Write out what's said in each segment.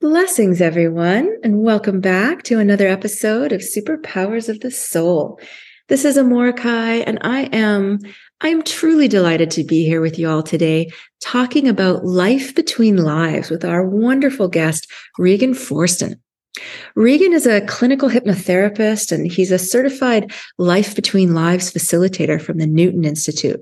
Blessings, everyone, and welcome back to another episode of Superpowers of the Soul. This is Amorahki, and I am I'm truly delighted to be here with you all today, talking about life between lives with our wonderful guest, Regan Forston. Regan is a clinical hypnotherapist and he's a certified life between lives facilitator from the Newton Institute.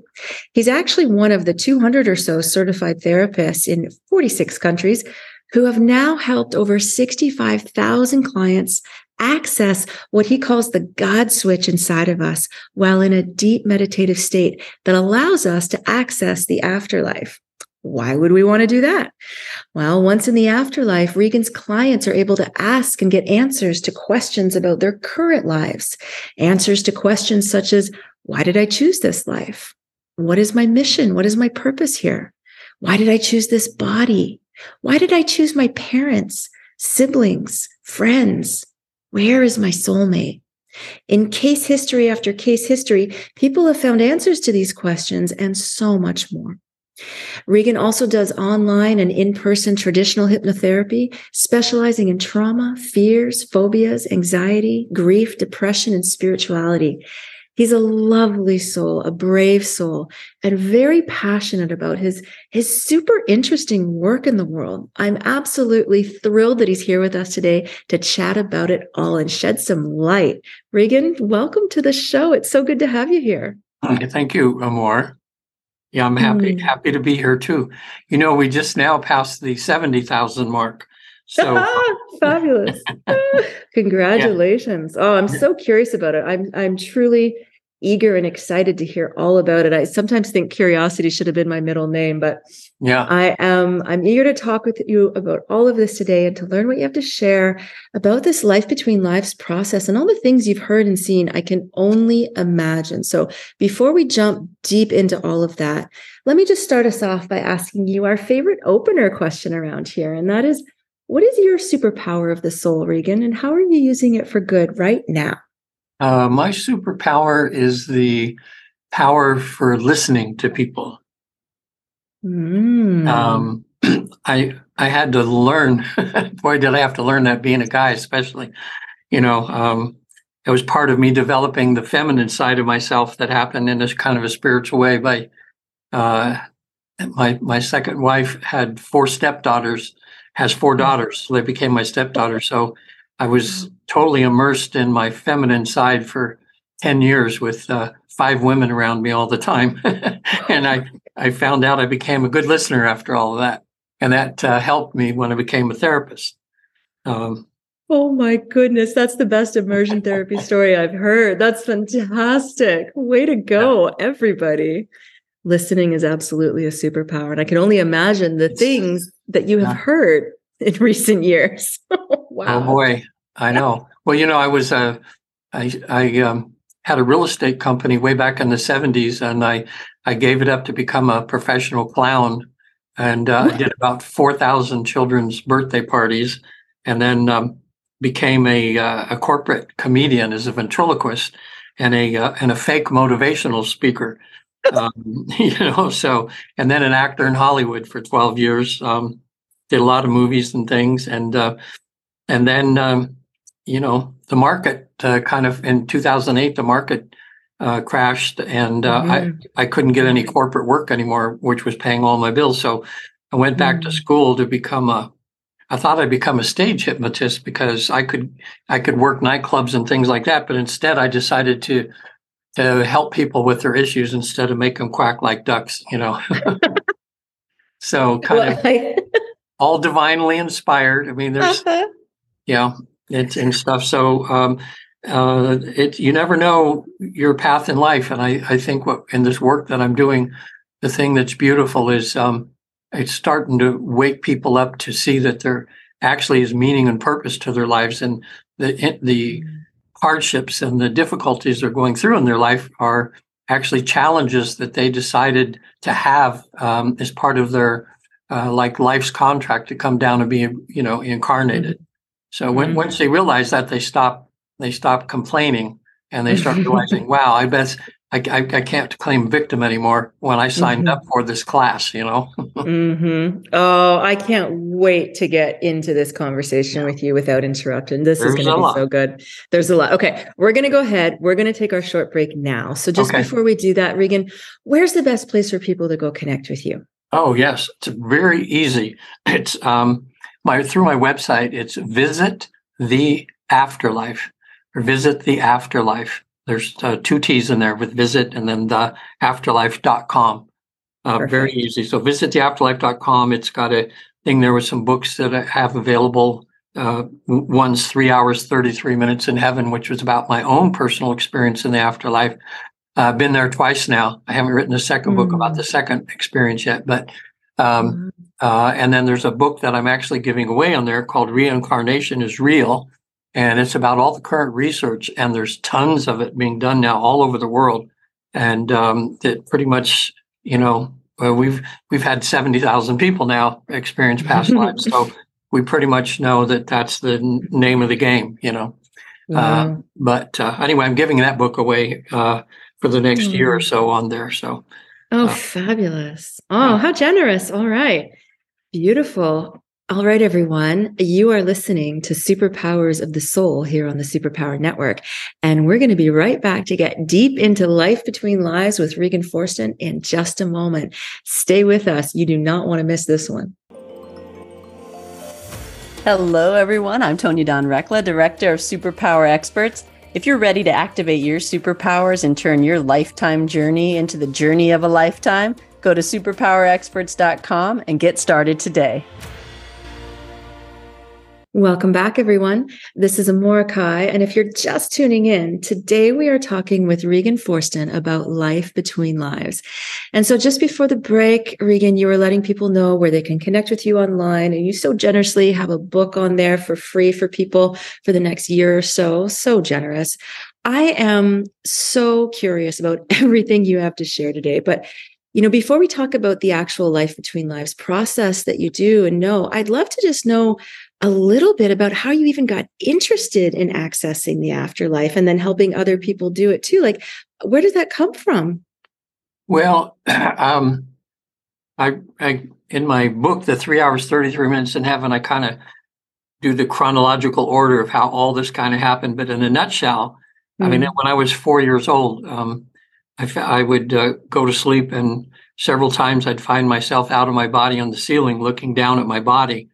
He's actually one of the 200 or so certified therapists in 46 countries who have now helped over 65,000 clients access what he calls the God switch inside of us while in a deep meditative state that allows us to access the afterlife. Why would we want to do that? Well, once in the afterlife, Regan's clients are able to ask and get answers to questions about their current lives, answers to questions such as, why did I choose this life? What is my mission? What is my purpose here? Why did I choose this body? Why did I choose my parents, siblings, friends? Where is my soulmate? In case history after case history, people have found answers to these questions and so much more. Regan also does online and in person traditional hypnotherapy, specializing in trauma, fears, phobias, anxiety, grief, depression, and spirituality. He's a lovely soul, a brave soul, and very passionate about his, his super interesting work in the world. I'm absolutely thrilled that he's here with us today to chat about it all and shed some light. Regan, welcome to the show. It's so good to have you here. Thank you, Amor. Yeah, I'm happy mm. happy to be here too. You know, we just now passed the 70,000 mark. So fabulous. Congratulations. Yeah. Oh, I'm so curious about it. I'm I'm truly eager and excited to hear all about it. I sometimes think curiosity should have been my middle name, but yeah, I am I'm eager to talk with you about all of this today and to learn what you have to share about this life between lives process and all the things you've heard and seen. I can only imagine. So before we jump deep into all of that, let me just start us off by asking you our favorite opener question around here, and that is what is your superpower of the soul, Regan, and how are you using it for good right now? Uh, my superpower is the power for listening to people. Mm. Um, I I had to learn. boy, did I have to learn that being a guy, especially. You know, um, it was part of me developing the feminine side of myself that happened in this kind of a spiritual way. By uh, my my second wife had four stepdaughters, has four mm. daughters. So they became my stepdaughters. So I was totally immersed in my feminine side for 10 years with uh, five women around me all the time. and I, I found out I became a good listener after all of that. And that uh, helped me when I became a therapist. Um, oh my goodness. That's the best immersion therapy story I've heard. That's fantastic. Way to go, everybody. Listening is absolutely a superpower. And I can only imagine the things that you have heard in recent years. wow. Oh boy, I know. Well, you know, I was uh, I I um, had a real estate company way back in the '70s, and I I gave it up to become a professional clown, and uh, I did about four thousand children's birthday parties, and then um, became a uh, a corporate comedian as a ventriloquist and a uh, and a fake motivational speaker. Um, you know, so and then an actor in Hollywood for twelve years. Um, did a lot of movies and things, and uh, and then um, you know the market uh, kind of in 2008 the market uh, crashed, and uh, mm-hmm. I I couldn't get any corporate work anymore, which was paying all my bills. So I went back mm-hmm. to school to become a. I thought I'd become a stage hypnotist because I could I could work nightclubs and things like that, but instead I decided to to help people with their issues instead of make them quack like ducks, you know. so kind well, of I, all divinely inspired. I mean, there's, uh-huh. yeah, it's and stuff. So, um, uh, it you never know your path in life, and I I think what in this work that I'm doing, the thing that's beautiful is um, it's starting to wake people up to see that there actually is meaning and purpose to their lives, and the the hardships and the difficulties they're going through in their life are actually challenges that they decided to have um, as part of their uh, like life's contract to come down and be you know incarnated. So when, mm-hmm. once they realize that, they stop they stop complaining and they start realizing, wow, I bet I, I, I, can't claim victim anymore when I signed mm-hmm. up for this class, you know? mm-hmm. Oh, I can't wait to get into this conversation with you without interrupting. This There's is going to be lot. so good. There's a lot. Okay. We're going to go ahead. We're going to take our short break now. So just okay. before we do that, Regan, where's the best place for people to go connect with you? Oh, yes. It's very easy. It's um my through my website, it's visit the afterlife or visit the afterlife there's uh, two T's in there with visit and then the afterlife.com. Uh, very easy. So visit the afterlife.com. It's got a thing there with some books that I have available. Uh, one's three hours, 33 minutes in heaven, which was about my own personal experience in the afterlife. I've been there twice now. I haven't written a second mm. book about the mm. second experience yet, but um, mm. uh, and then there's a book that I'm actually giving away on there called Reincarnation is Real, and it's about all the current research and there's tons of it being done now all over the world. And um, that pretty much you know well, we've we've had 70,000 people now experience past lives so we pretty much know that that's the name of the game you know? Uh, but uh, anyway i'm giving that book away uh, for the next mm. year or so on there so oh uh, fabulous. oh how generous. All right. Beautiful all right, everyone. You are listening to Superpowers of the Soul here on the Superpower Network. And we're going to be right back to get deep into life between lives with Regan Forston in just a moment. Stay with us. You do not want to miss this one. Hello, everyone. I'm Tonya Dawn Recla, Director of Superpower Experts. If you're ready to activate your superpowers and turn your lifetime journey into the journey of a lifetime, go to superpowerexperts.com and get started today. Welcome back, everyone. This is Amorahki. And if you're just tuning in, today we are talking with Regan Forston about life between lives. And so just before the break, Regan, you were letting people know where they can connect with you online. And you so generously have a book on there for free for people for the next year or so. So generous. I am so curious about everything you have to share today. But you know, before we talk about the actual life between lives process that you do and know, I'd love to just know a little bit about how you even got interested in accessing the afterlife and then helping other people do it too. Like, where did that come from? Well, um, I, I in my book, The Three Hours, 33 Minutes in Heaven, I kind of do the chronological order of how all this kind of happened. But in a nutshell, mm-hmm. I mean, mm-hmm. when I was four years old, um, I, I would uh, go to sleep and several times I'd find myself out of my body on the ceiling looking down at my body.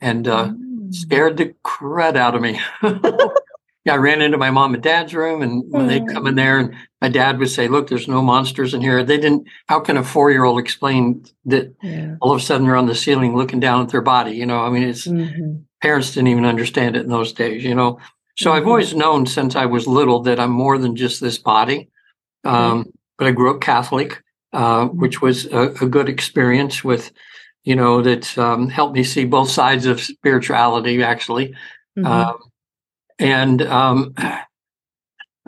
And uh, mm scared the crud out of me. yeah, I ran into my mom and dad's room, and when they'd come in there, and my dad would say, "Look, there's no monsters in here." They didn't. How can a four year old explain that? Yeah. All of a sudden, they're on the ceiling looking down at their body. You know, I mean, it's mm-hmm. parents didn't even understand it in those days. You know, so mm-hmm. I've always known since I was little that I'm more than just this body. Um, mm-hmm. But I grew up Catholic, uh, which was a, a good experience with you know, that um, helped me see both sides of spirituality, actually. Mm-hmm. Um, and um,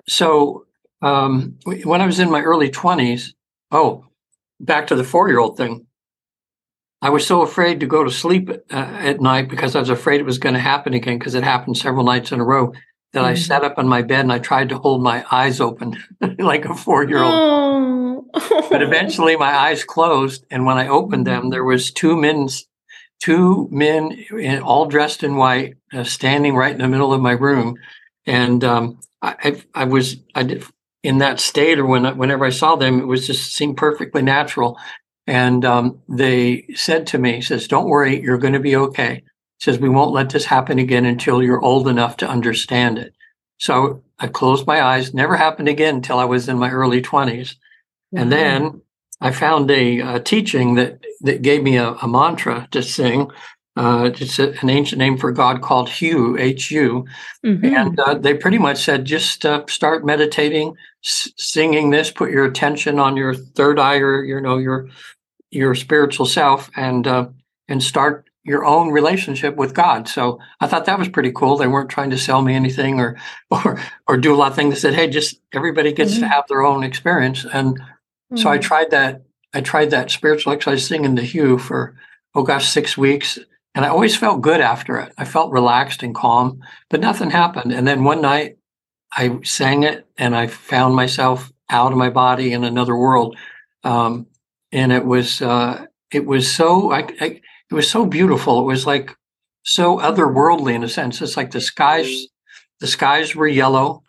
so um, when I was in my early 20s, oh, back to the four year old thing. I was so afraid to go to sleep uh, at night because I was afraid it was going to happen again because it happened several nights in a row that mm-hmm. I sat up in my bed and I tried to hold my eyes open like a four year old. Oh. But eventually my eyes closed. And when I opened them, there was two men's, two men in, all dressed in white uh, standing right in the middle of my room. And um, I, I, I, was I did, in that state or when, whenever I saw them, it was just seemed perfectly natural. And um, they said to me, says, don't worry, you're going to be okay says, We won't let this happen again until you're old enough to understand it. So I closed my eyes, never happened again until I was in my early 20s. Mm-hmm. And then I found a, a, teaching that, that gave me a, a mantra to sing. Uh, it's a, an ancient name for God called Hu, H U. Mm-hmm. And uh, they pretty much said just uh, start meditating, s- singing this, put your attention on your third eye or, you know, your your spiritual self and uh, and start your own relationship with God. So I thought that was pretty cool. They weren't trying to sell me anything or or or do a lot of things. They said, "Hey, just everybody gets mm-hmm. to have their own experience." And mm-hmm. so I mm. tried that. I tried that spiritual exercise thing in the Hu for oh gosh, six weeks, and I always felt good after it. I felt relaxed and calm, but nothing happened. And then one night, I sang it, and I found myself out of my body in another world. Um, and it was uh, it was so I, I, it was so beautiful. It was like so otherworldly in a sense. It's like the skies the skies were yellow,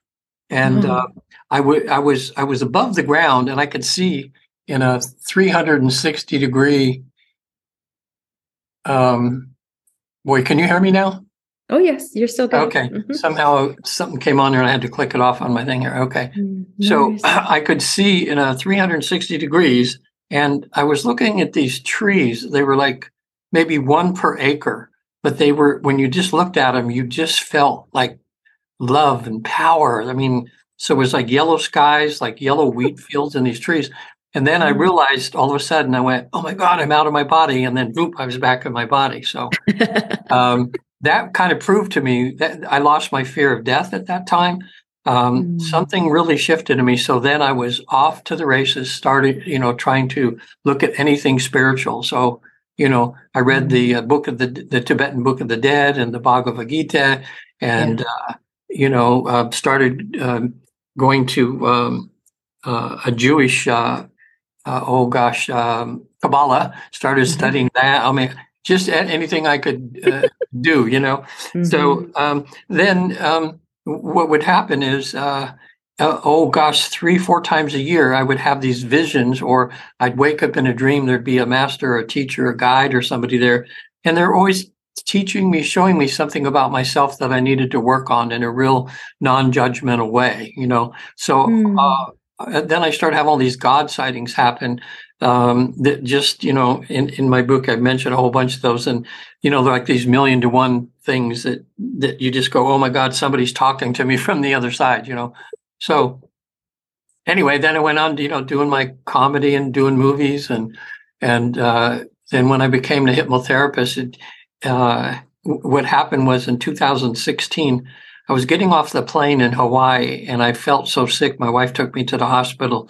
and mm. uh, I, w- I was I was above the ground, and I could see in a 360 degree. Um, boy, can you hear me now? Oh yes, you're still good. Okay. Mm-hmm. Somehow something came on there and I had to click it off on my thing here. Okay. Mm, so I could see in a 360 degrees and I was looking at these trees. They were like maybe one per acre, but they were, when you just looked at them, you just felt like love and power. I mean, so it was like yellow skies, like yellow wheat fields in these trees. And then I mm. realized all of a sudden I went, oh my God, I'm out of my body. And then boop, I was back in my body. So um, that kind of proved to me that I lost my fear of death at that time um, mm. something really shifted in me. So then I was off to the races, started, you know, trying to look at anything spiritual. So, you know, I read the uh, book of the the Tibetan Book of the Dead and the Bhagavad Gita, and yeah. uh, you know, uh, started um, going to um, uh, a Jewish, uh, uh, oh gosh, um, Kabbalah. Started mm-hmm. studying that. I mean, just anything I could do, you know. Mm-hmm. So um, then um, what would happen is, uh, uh, oh gosh, three, four times a year, I would have these visions, or I'd wake up in a dream, there'd be a master, a teacher, a guide, or somebody there. And they're always teaching me, showing me something about myself that I needed to work on in a real non judgmental way, you know? So, mm. uh, then I started having all these God sightings happen um, that just you know in, in my book I've mentioned a whole bunch of those and you know they're like these million to one things that that you just go oh my god somebody's talking to me from the other side you know so anyway then I went on you know doing my comedy and doing movies and and uh, then when I became a hypnotherapist it, uh, what happened was in 2016 I was getting off the plane in Hawaii and I felt so sick my wife took me to the hospital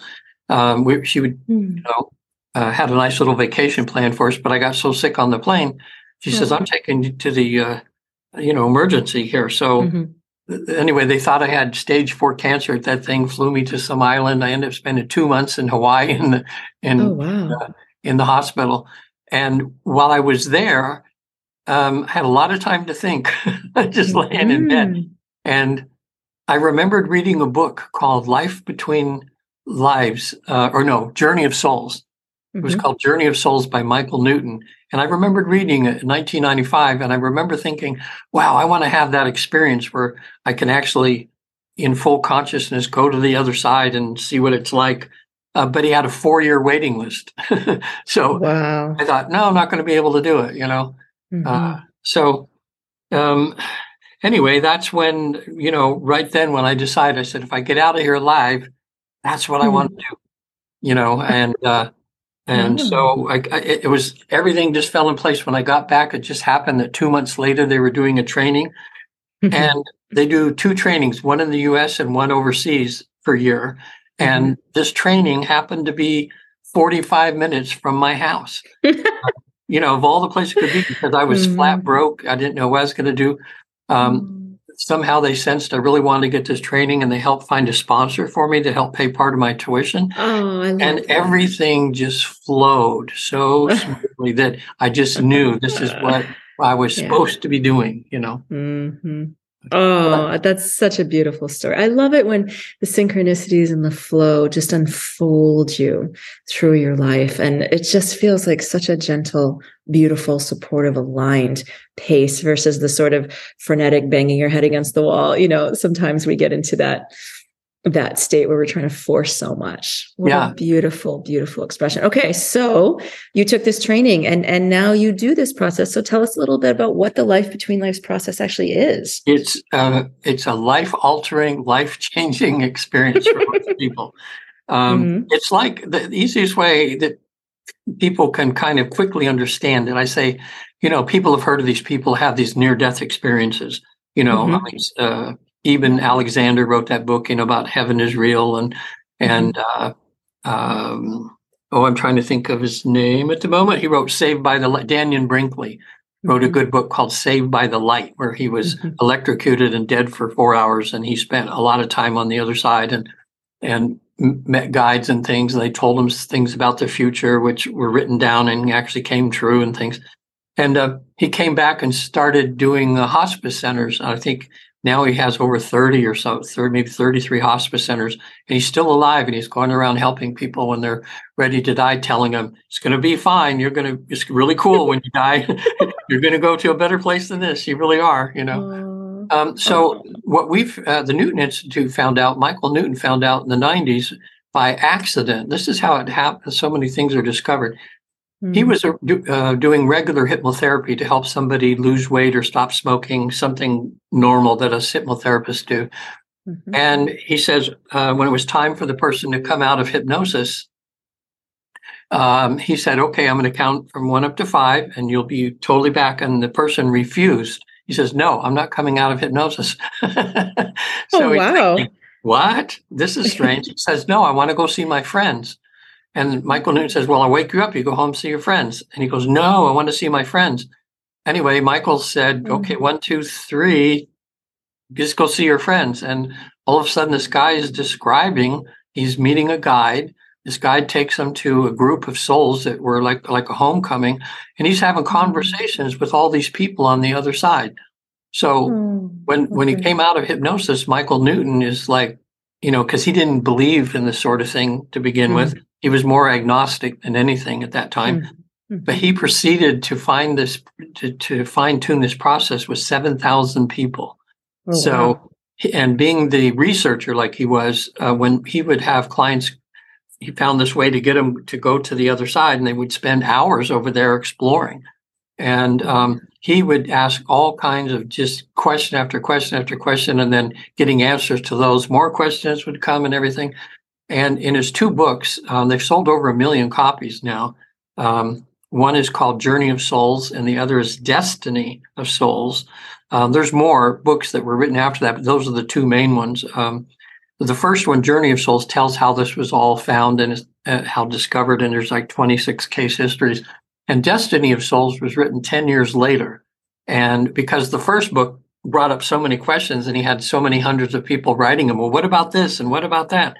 um, we, she would, mm. you know, uh, had a nice little vacation plan for us, but I got so sick on the plane. She says, "I'm taking you to the, uh, you know, emergency here." So mm-hmm. anyway, they thought I had stage four cancer. That thing flew me to some island. I ended up spending two months in Hawaii in the in oh, wow. uh, in the hospital. And while I was there, um, I had a lot of time to think, just laying in bed. Mm. And I remembered reading a book called Life Between Lives, uh, or no, Journey of Souls. It was mm-hmm. called Journey of Souls by Michael Newton. And I remembered reading it in 1995. And I remember thinking, wow, I want to have that experience where I can actually, in full consciousness, go to the other side and see what it's like. Uh, but he had a four year waiting list. so wow. I thought, no, I'm not going to be able to do it, you know? Mm-hmm. Uh, so, um, anyway, that's when, you know, right then when I decided, I said, if I get out of here alive, that's what mm-hmm. I want to do, you know, and, uh, and mm-hmm. so I, I, it was everything just fell in place when I got back. It just happened that two months later they were doing a training, mm-hmm. and they do two trainings, one in the U.S. and one overseas per year. And mm-hmm. this training happened to be 45 minutes from my house. you know, of all the places it could be, because I was flat mm-hmm. broke. I didn't know what I was going to do. Um, mm-hmm somehow they sensed I really wanted to get this training and they helped find a sponsor for me to help pay part of my tuition. Oh, and that. everything just flowed so smoothly that I just knew this is what I was yeah. supposed to be doing, you know. Mm-hmm. Oh, that's such a beautiful story. I love it when the synchronicities and the flow just unfold you through your life. And it just feels like such a gentle, beautiful, supportive, aligned pace versus the sort of frenetic banging your head against the wall. You know, sometimes we get into that that state where we're trying to force so much. What yeah. beautiful, beautiful expression. Okay. So you took this training and and now you do this process. So tell us a little bit about what the life between lives process actually is. It's uh, it's a life altering, life changing experience for people. Um, mm-hmm. It's like the easiest way that people can kind of quickly understand it. I say, you know, people have heard of these people have these near death experiences. You know, Mhm. I mean, uh, Eben Alexander wrote that book, you know, about heaven is real, and and uh, um, oh, I'm trying to think of his name at the moment. He wrote Saved by the Light. Dannion Brinkley wrote a Mhm. good book called Saved by the Light, where he was Mhm. electrocuted and dead for four hours, and he spent a lot of time on the other side and and met guides and things. And they told him things about the future, which were written down and actually came true and things. And uh, he came back and started doing uh, hospice centers. I think now he has over 30 or so, 30, maybe 33 hospice centers. And he's still alive and he's going around helping people when they're ready to die, telling them, it's going to be fine. You're going to, it's really cool when you die. You're going to go to a better place than this. You really are, you know. Aw. Um, so what we've uh, the Newton Institute found out, Michael Newton found out in the '90s by accident. This is how it happened. So many things are discovered. He Mhm. was uh, do, uh, doing regular hypnotherapy to help somebody lose weight or stop smoking, something normal that us hypnotherapists do. Mhm. And he says uh, when it was time for the person to come out of hypnosis, um, he said, "Okay, I'm going to count from one up to five, and you'll be totally back." And the person refused. He says, "No, I'm not coming out of hypnosis." oh so he's wow. thinking, what? This is strange. he says, No, I want to go see my friends. And Michael Newton says, Well, I'll wake you up. You go home, see your friends. And he goes, No, I want to see my friends. Anyway, Michael said, Mhm. Okay, one, two, three, just go see your friends. And all of a sudden, this guy is describing, he's meeting a guide. This guide takes him to a group of souls that were like like a homecoming, and he's having hmm. conversations with all these people on the other side. So Oh, when when he came out of hypnosis, Michael Newton is like, you know, because he didn't believe in this sort of thing to begin hmm. with. He was more agnostic than anything at that time. Mhm. But he proceeded to find this to, to fine tune this process with seven thousand people. Oh, so, wow. and being the researcher like he was, uh, when he would have clients, he found this way to get them to go to the other side, and they would spend hours over there exploring. And um, he would ask all kinds of just question after question after question, and then getting answers to those. More questions would come and everything. And in his two books, um, they've sold over a million copies now. Um, one is called Journey of Souls, and the other is Destiny of Souls. Um, there's more books that were written after that, but those are the two main ones. Um, the first one, Journey of Souls, tells how this was all found and uh, how discovered, and there's like 26 case histories. And Destiny of Souls was written 10 years later. And because the first book brought up so many questions and he had so many hundreds of people writing him, well, what about this and what about that?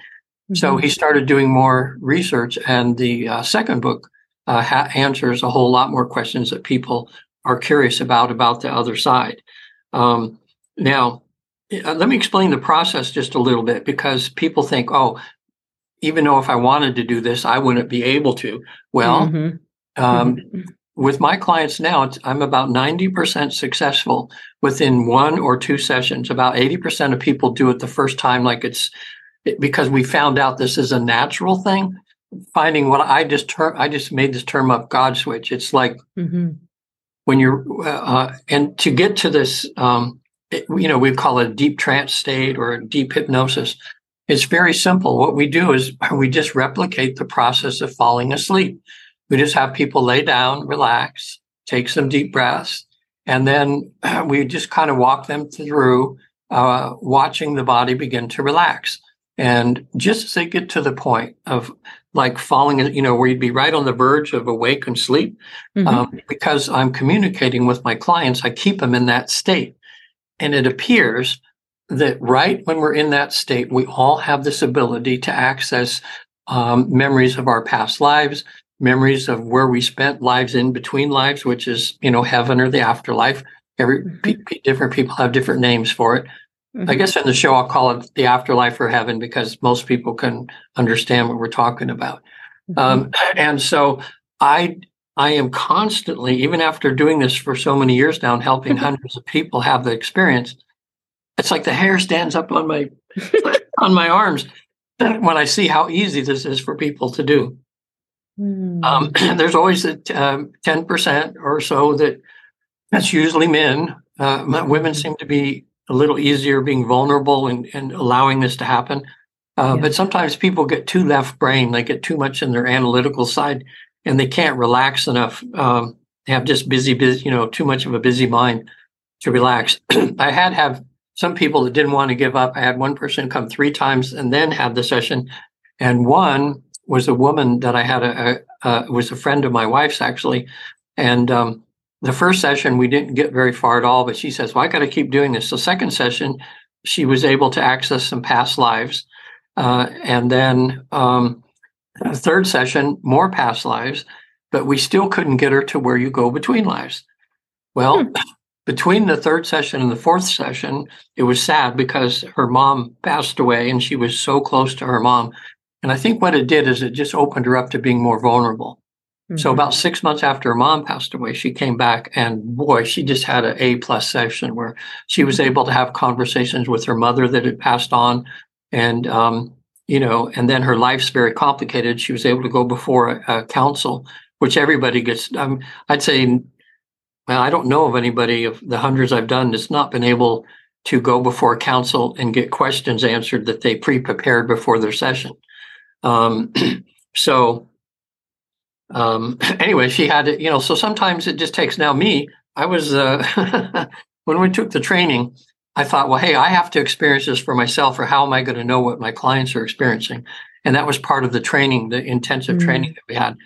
So Mhm. he started doing more research, and the uh, second book uh, ha- answers a whole lot more questions that people are curious about about the other side. Um, now, uh, let me explain the process just a little bit because people think, oh, even though if I wanted to do this, I wouldn't be able to. Well, Mhm. um, Mhm. with my clients now, it's, I'm about 90% successful within one or two sessions. About 80% of people do it the first time, like it's it- because we found out this is a natural thing. Finding what I just term, I just made this term up, God switch. It's like Mhm. when you're, uh, and to get to this, um, it, you know, we call it a deep trance state or a deep hypnosis. It's very simple. What we do is we just replicate the process of falling asleep. We just have people lay down, relax, take some deep breaths, and then we just kind of walk them through uh, watching the body begin to relax. And just as they get to the point of like falling, you know, where you'd be right on the verge of awake and sleep, Mhm. um, because I'm communicating with my clients, I keep them in that state. And it appears that right when we're in that state, we all have this ability to access um, memories of our past lives, memories of where we spent lives in between lives, which is, you know, heaven or the afterlife. Every pe- different people have different names for it. I Mhm. guess in the show I'll call it the afterlife or heaven because most people can understand what we're talking about. Um, and so I I am constantly, even after doing this for so many years now and helping hundreds of people have the experience, it's like the hair stands up on my on my arms when I see how easy this is for people to do. Mhm. Um, there's always a ten percent or so that that's usually men. Uh, women seem to be a little easier being vulnerable and, and allowing this to happen. Uh, Yeah. But sometimes people get too left brain. They get too much in their analytical side and they can't relax enough. Um, have just busy, busy, you know, too much of a busy mind to relax. I had have some people that didn't want to give up. I had one person come three times and then have the session, and one was a woman that I had a, a, a was a friend of my wife's actually, and um, the first session we didn't get very far at all. But she says, "Well, I got to keep doing this." The second session, she was able to access some past lives, uh, and then um, the third session, more past lives, but we still couldn't get her to where you go between lives. Well. Hmm between the third session and the fourth session, it was sad because her mom passed away and she was so close to her mom. And I think what it did is it just opened her up to being more vulnerable. Mm-hmm. So about six months after her mom passed away, she came back and boy, she just had an A plus session where she was mm-hmm. able to have conversations with her mother that had passed on. And, um, you know, and then her life's very complicated. She was able to go before a, a council, which everybody gets. Um, I'd say well, I don't know of anybody of the hundreds I've done that's not been able to go before a council and get questions answered that they pre-prepared before their session. Um, so um, anyway, she had it, you know, so sometimes it just takes now me, I was, uh, when we took the training, I thought, well, hey, I have to experience this for myself, or how am I going to know what my clients are experiencing? And that was part of the training, the intensive mm. training that we had.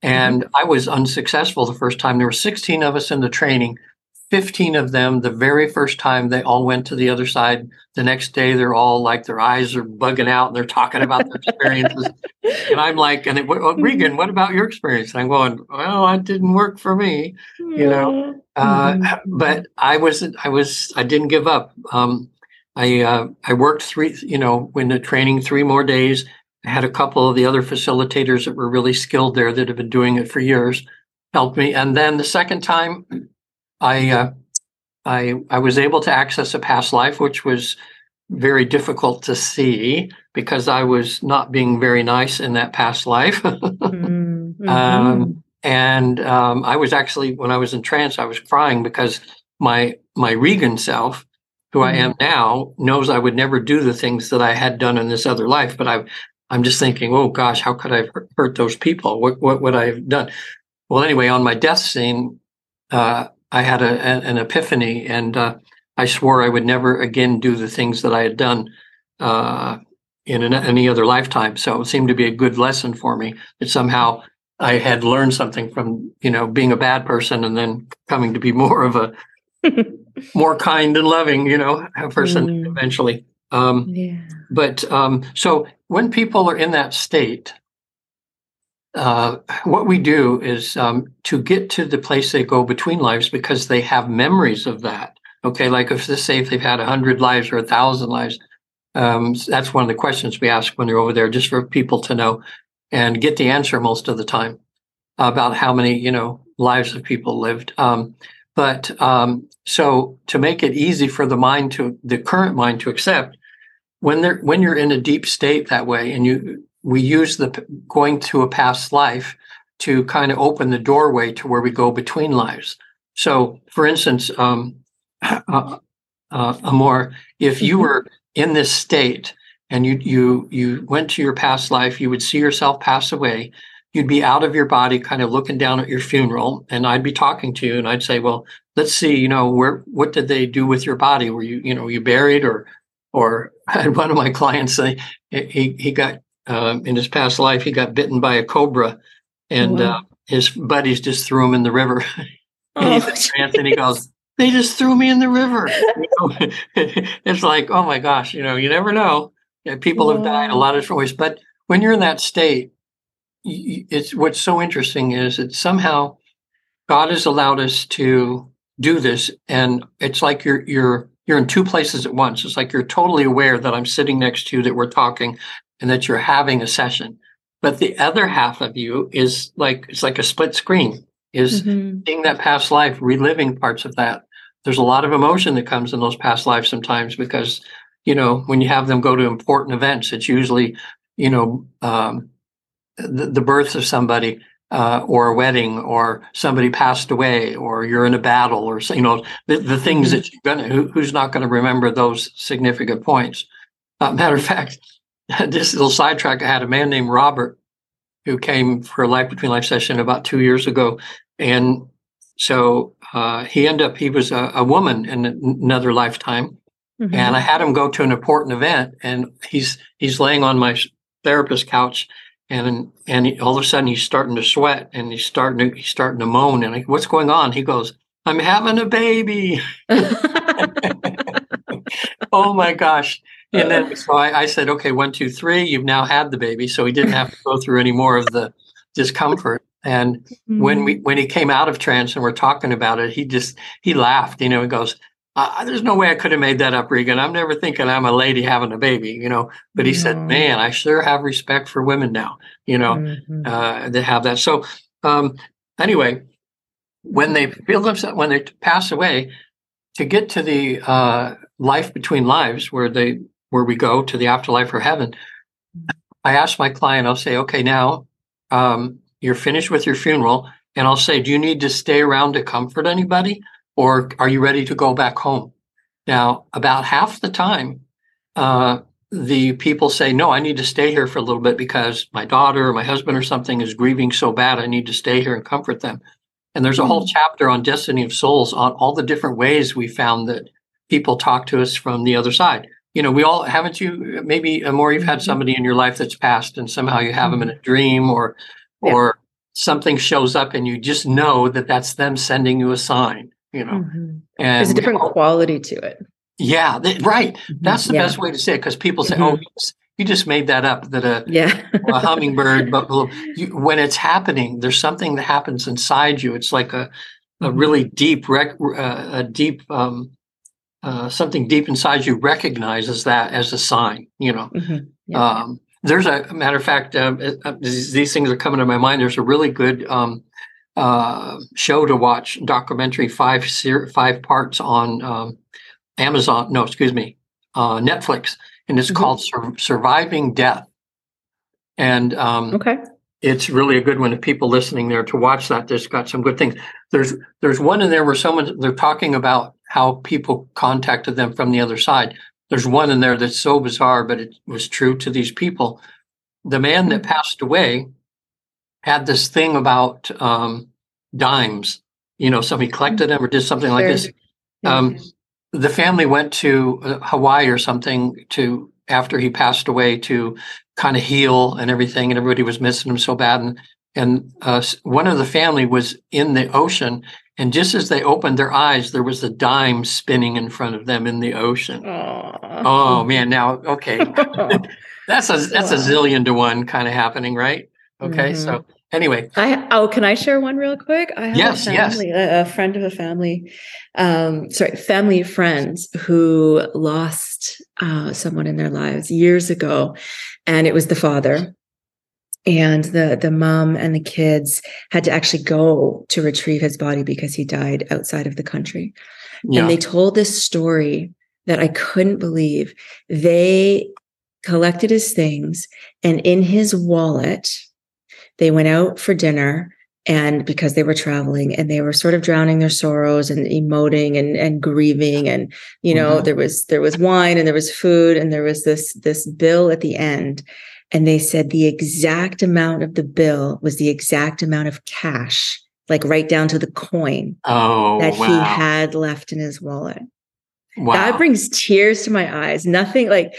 And I was unsuccessful the first time. There were 16 of us in the training. 15 of them, the very first time, they all went to the other side. The next day, they're all like their eyes are bugging out and they're talking about their experiences. and I'm like, and well, Regan, what about your experience? And I'm going, well, that didn't work for me, you know. Uh, mm-hmm. but I wasn't I was, I didn't give up. Um, I uh, I worked three, you know, when the training three more days. I had a couple of the other facilitators that were really skilled there that have been doing it for years helped me. And then the second time, I uh, I I was able to access a past life, which was very difficult to see because I was not being very nice in that past life. mm-hmm. um, and um, I was actually, when I was in trance, I was crying because my my Regan self, who mm-hmm. I am now, knows I would never do the things that I had done in this other life. But I I'm just thinking, oh gosh, how could I have hurt those people? What what would I have done? Well, anyway, on my death scene, uh, I had a, an epiphany, and uh, I swore I would never again do the things that I had done uh, in an, any other lifetime. So it seemed to be a good lesson for me that somehow I had learned something from you know being a bad person and then coming to be more of a more kind and loving, you know, person mm. eventually. Um, yeah. But um, so when people are in that state, uh, what we do is um, to get to the place they go between lives because they have memories of that. Okay, like if let's say if they've had a hundred lives or a thousand lives, um, that's one of the questions we ask when they're over there, just for people to know and get the answer most of the time about how many you know lives of people lived. Um, but um, so to make it easy for the mind to the current mind to accept, when they're when you're in a deep state that way and you we use the going to a past life to kind of open the doorway to where we go between lives so for instance um uh, uh, amor if you mm-hmm. were in this state and you you you went to your past life you would see yourself pass away you'd be out of your body kind of looking down at your funeral and i'd be talking to you and i'd say well let's see you know where what did they do with your body were you you know you buried or or I had one of my clients say he he got um, in his past life he got bitten by a cobra, and wow. uh, his buddies just threw him in the river. and, oh. and he goes, "They just threw me in the river." it's like, oh my gosh, you know, you never know. Yeah, people wow. have died a lot of different ways, but when you're in that state, it's what's so interesting is that somehow God has allowed us to do this, and it's like you're you're you're in two places at once. It's like you're totally aware that I'm sitting next to you, that we're talking, and that you're having a session. But the other half of you is like it's like a split screen, is mm-hmm. seeing that past life, reliving parts of that. There's a lot of emotion that comes in those past lives sometimes because, you know, when you have them go to important events, it's usually, you know, um, the, the birth of somebody uh, or a wedding or somebody passed away or you're in a battle or you know the, the things mm-hmm. that you're gonna who, who's not going to remember those significant points uh, matter of fact this little sidetrack i had a man named robert who came for a life between life session about two years ago and so uh, he ended up he was a, a woman in another lifetime, Mhm. and I had him go to an important event, and he's he's laying on my therapist couch, and and he, all of a sudden he's starting to sweat, and he's starting to he's starting to moan, and I, what's going on? He goes, "I'm having a baby." oh my gosh! And then so I, I said, "Okay, one, two, three. You've now had the baby, so he didn't have to go through any more of the discomfort." And when we when he came out of trance and we're talking about it, he just he laughed. You know, he goes, uh, "There's no way I could have made that up, Regan. I'm never thinking I'm a lady having a baby." You know, but he said, "Man, I sure have respect for women now." You know, Mhm. uh, that have that. So um, anyway, when they feel themselves when they pass away, to get to the uh, life between lives, where they where we go to the afterlife or heaven, I ask my client, I'll say, "Okay, now." Um, you're finished with your funeral and i'll say do you need to stay around to comfort anybody or are you ready to go back home? Now about half the time uh, the people say no i need to stay here for a little bit because my daughter or my husband or something is grieving so bad i need to stay here and comfort them. And there's a whole chapter on destiny of souls on all the different ways we found that people talk to us from the other side you know we all haven't you maybe uh, more you've had Mhm. somebody in your life that's passed and somehow you have them in a dream or Yeah. or something shows up and you just know that that's them sending you a sign you know Mhm. and There's a different quality to it. yeah th- right that's the Yeah. best way to say it because people say oh Mhm. you just, you just made that up that a, Yeah. a hummingbird but you, when it's happening there's something that happens inside you it's like a, a really deep rec- uh, a deep um, uh, something deep inside you recognizes that as a sign you know Mhm. Yeah. um, there's a, matter of fact, um, uh, uh, these, these things are coming to my mind. There's a really good um, uh, show to watch, documentary, five ser- five parts on um, Amazon. No, excuse me, uh, Netflix, and it's Mhm. called Sur- "Surviving Death." And um, okay. it's really a good one. If people listening there to watch that, there's got some good things. There's there's one in there where someone they're talking about how people contacted them from the other side. There's one in there that's so bizarre, but it was true to these people. The man that passed away had this thing about um, dimes. You know, somebody collected them or did something like this. Um, the family went to uh, Hawaii or something to after he passed away to kind of heal and everything, and everybody was missing him so bad. And and uh, one of the family was in the ocean, and just as they opened their eyes, there was a dime spinning in front of them in the ocean. Aw. Oh man! Now, okay, that's a that's a zillion to one kind of happening, right? Okay, so anyway, I oh, can I share one real quick? I have Yes, a yes. family, a, a friend of a family, um, sorry, family friends who lost uh, someone in their lives years ago, and it was the father. And the the mom and the kids had to actually go to retrieve his body because he died outside of the country. yeah, And they told this story that I couldn't believe. They collected his things, and in his wallet, they went out for dinner. And because they were traveling and they were sort of drowning their sorrows and emoting and, and grieving, and you know, Mhm. there was there was wine and there was food and there was this this bill at the end. And they said the exact amount of the bill was the exact amount of cash, like right down to the coin oh that wow, he had left in his wallet. wow, That brings tears to my eyes. Nothing like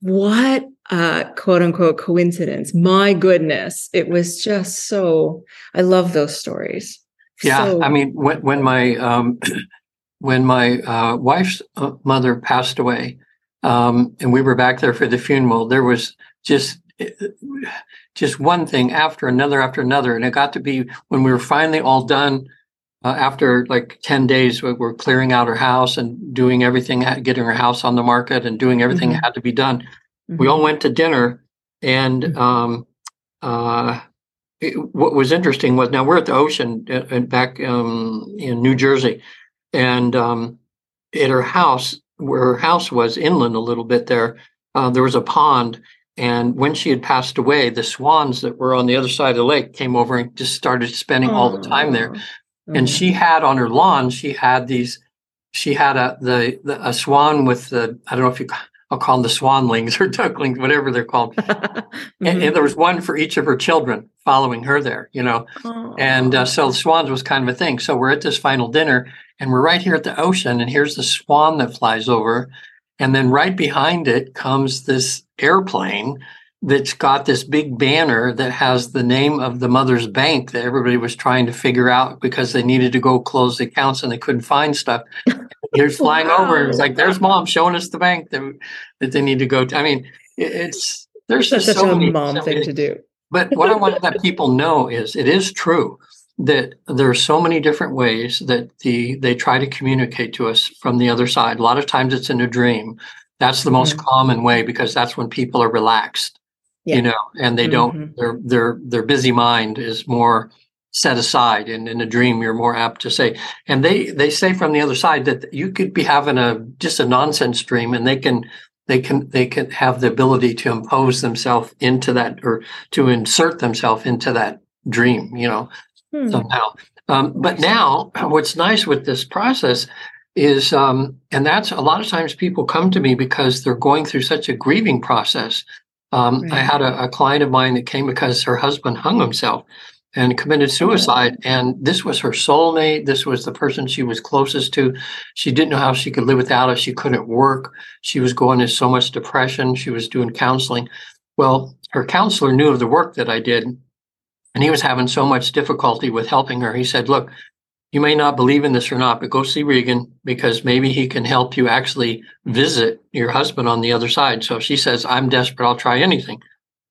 what uh quote unquote coincidence. My goodness. It was just so I love those stories. Yeah, So- I mean, when when my um, when my uh, wife's uh, mother passed away, um, and we were back there for the funeral, there was just just one thing after another after another, and it got to be when we were finally all done. Uh, after like 10 days we were clearing out her house and doing everything getting her house on the market and doing everything Mhm. that had to be done we Mhm. all went to dinner and Mhm. um, uh, it, what was interesting was now we're at the ocean uh, uh, back um, in New Jersey, and um, at her house, where her house was inland a little bit there, uh, there was a pond. And when she had passed away, the swans that were on the other side of the lake came over and just started spending all the time there. Aw. And she had on her lawn, she had these, she had a the, the a swan with the I don't know if you I'll call them the swanlings or ducklings, whatever they're called. mm-hmm. and, and, there was one for each of her children following her there, you know. And uh, so the swans was kind of a thing. So we're at this final dinner and we're right here at the ocean and here's the swan that flies over. And then right behind it comes this airplane that's got this big banner that has the name of the mother's bank that everybody was trying to figure out because they needed to go close the accounts and they couldn't find stuff. Here's flying wow. over and it's like, there's mom showing us the bank that, that they need to go to. I mean, it's there's That's such so a many, mom so thing to do. but what I want to let people know is it is true that there are so many different ways that the they try to communicate to us from the other side. A lot of times it's in a dream. That's the most mm-hmm. common way because that's when people are relaxed yeah. you know, and they don't mm-hmm. their their their busy mind is more set aside and in a dream you're more apt to say and they they say from the other side that you could be having a just a nonsense dream and they can they can they can have the ability to impose themselves into that or to insert themselves into that dream you know hmm. somehow um, but now what's nice with this process is um, and that's a lot of times people come to me because they're going through such a grieving process um, right. I had a, a, client of mine that came because her husband hung himself and committed suicide. And this was her soulmate. This was the person she was closest to. She didn't know how she could live without it. She couldn't work. She was going into so much depression. She was doing counseling. Well, her counselor knew of the work that I did, and he was having so much difficulty with helping her. He said, Look, you may not believe in this or not, but go see Regan because maybe he can help you actually visit your husband on the other side. So she says, I'm desperate. I'll try anything.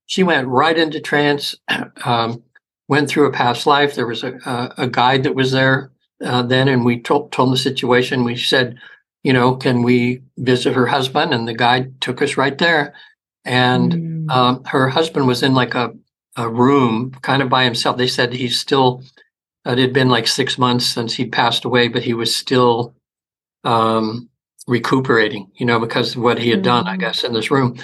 She went right into trance, um, went through a past life. There was a, a, a guide that was there uh, then, and we told, told the situation. We said, you know, can we visit her husband? And the guide took us right there. And mm. um, her husband was in like a, a room kind of by himself. They said he's still it had been like six months since he passed away, but he was still um, recuperating, you know, because of what he had mm-hmm. done, I mm. guess, in this room.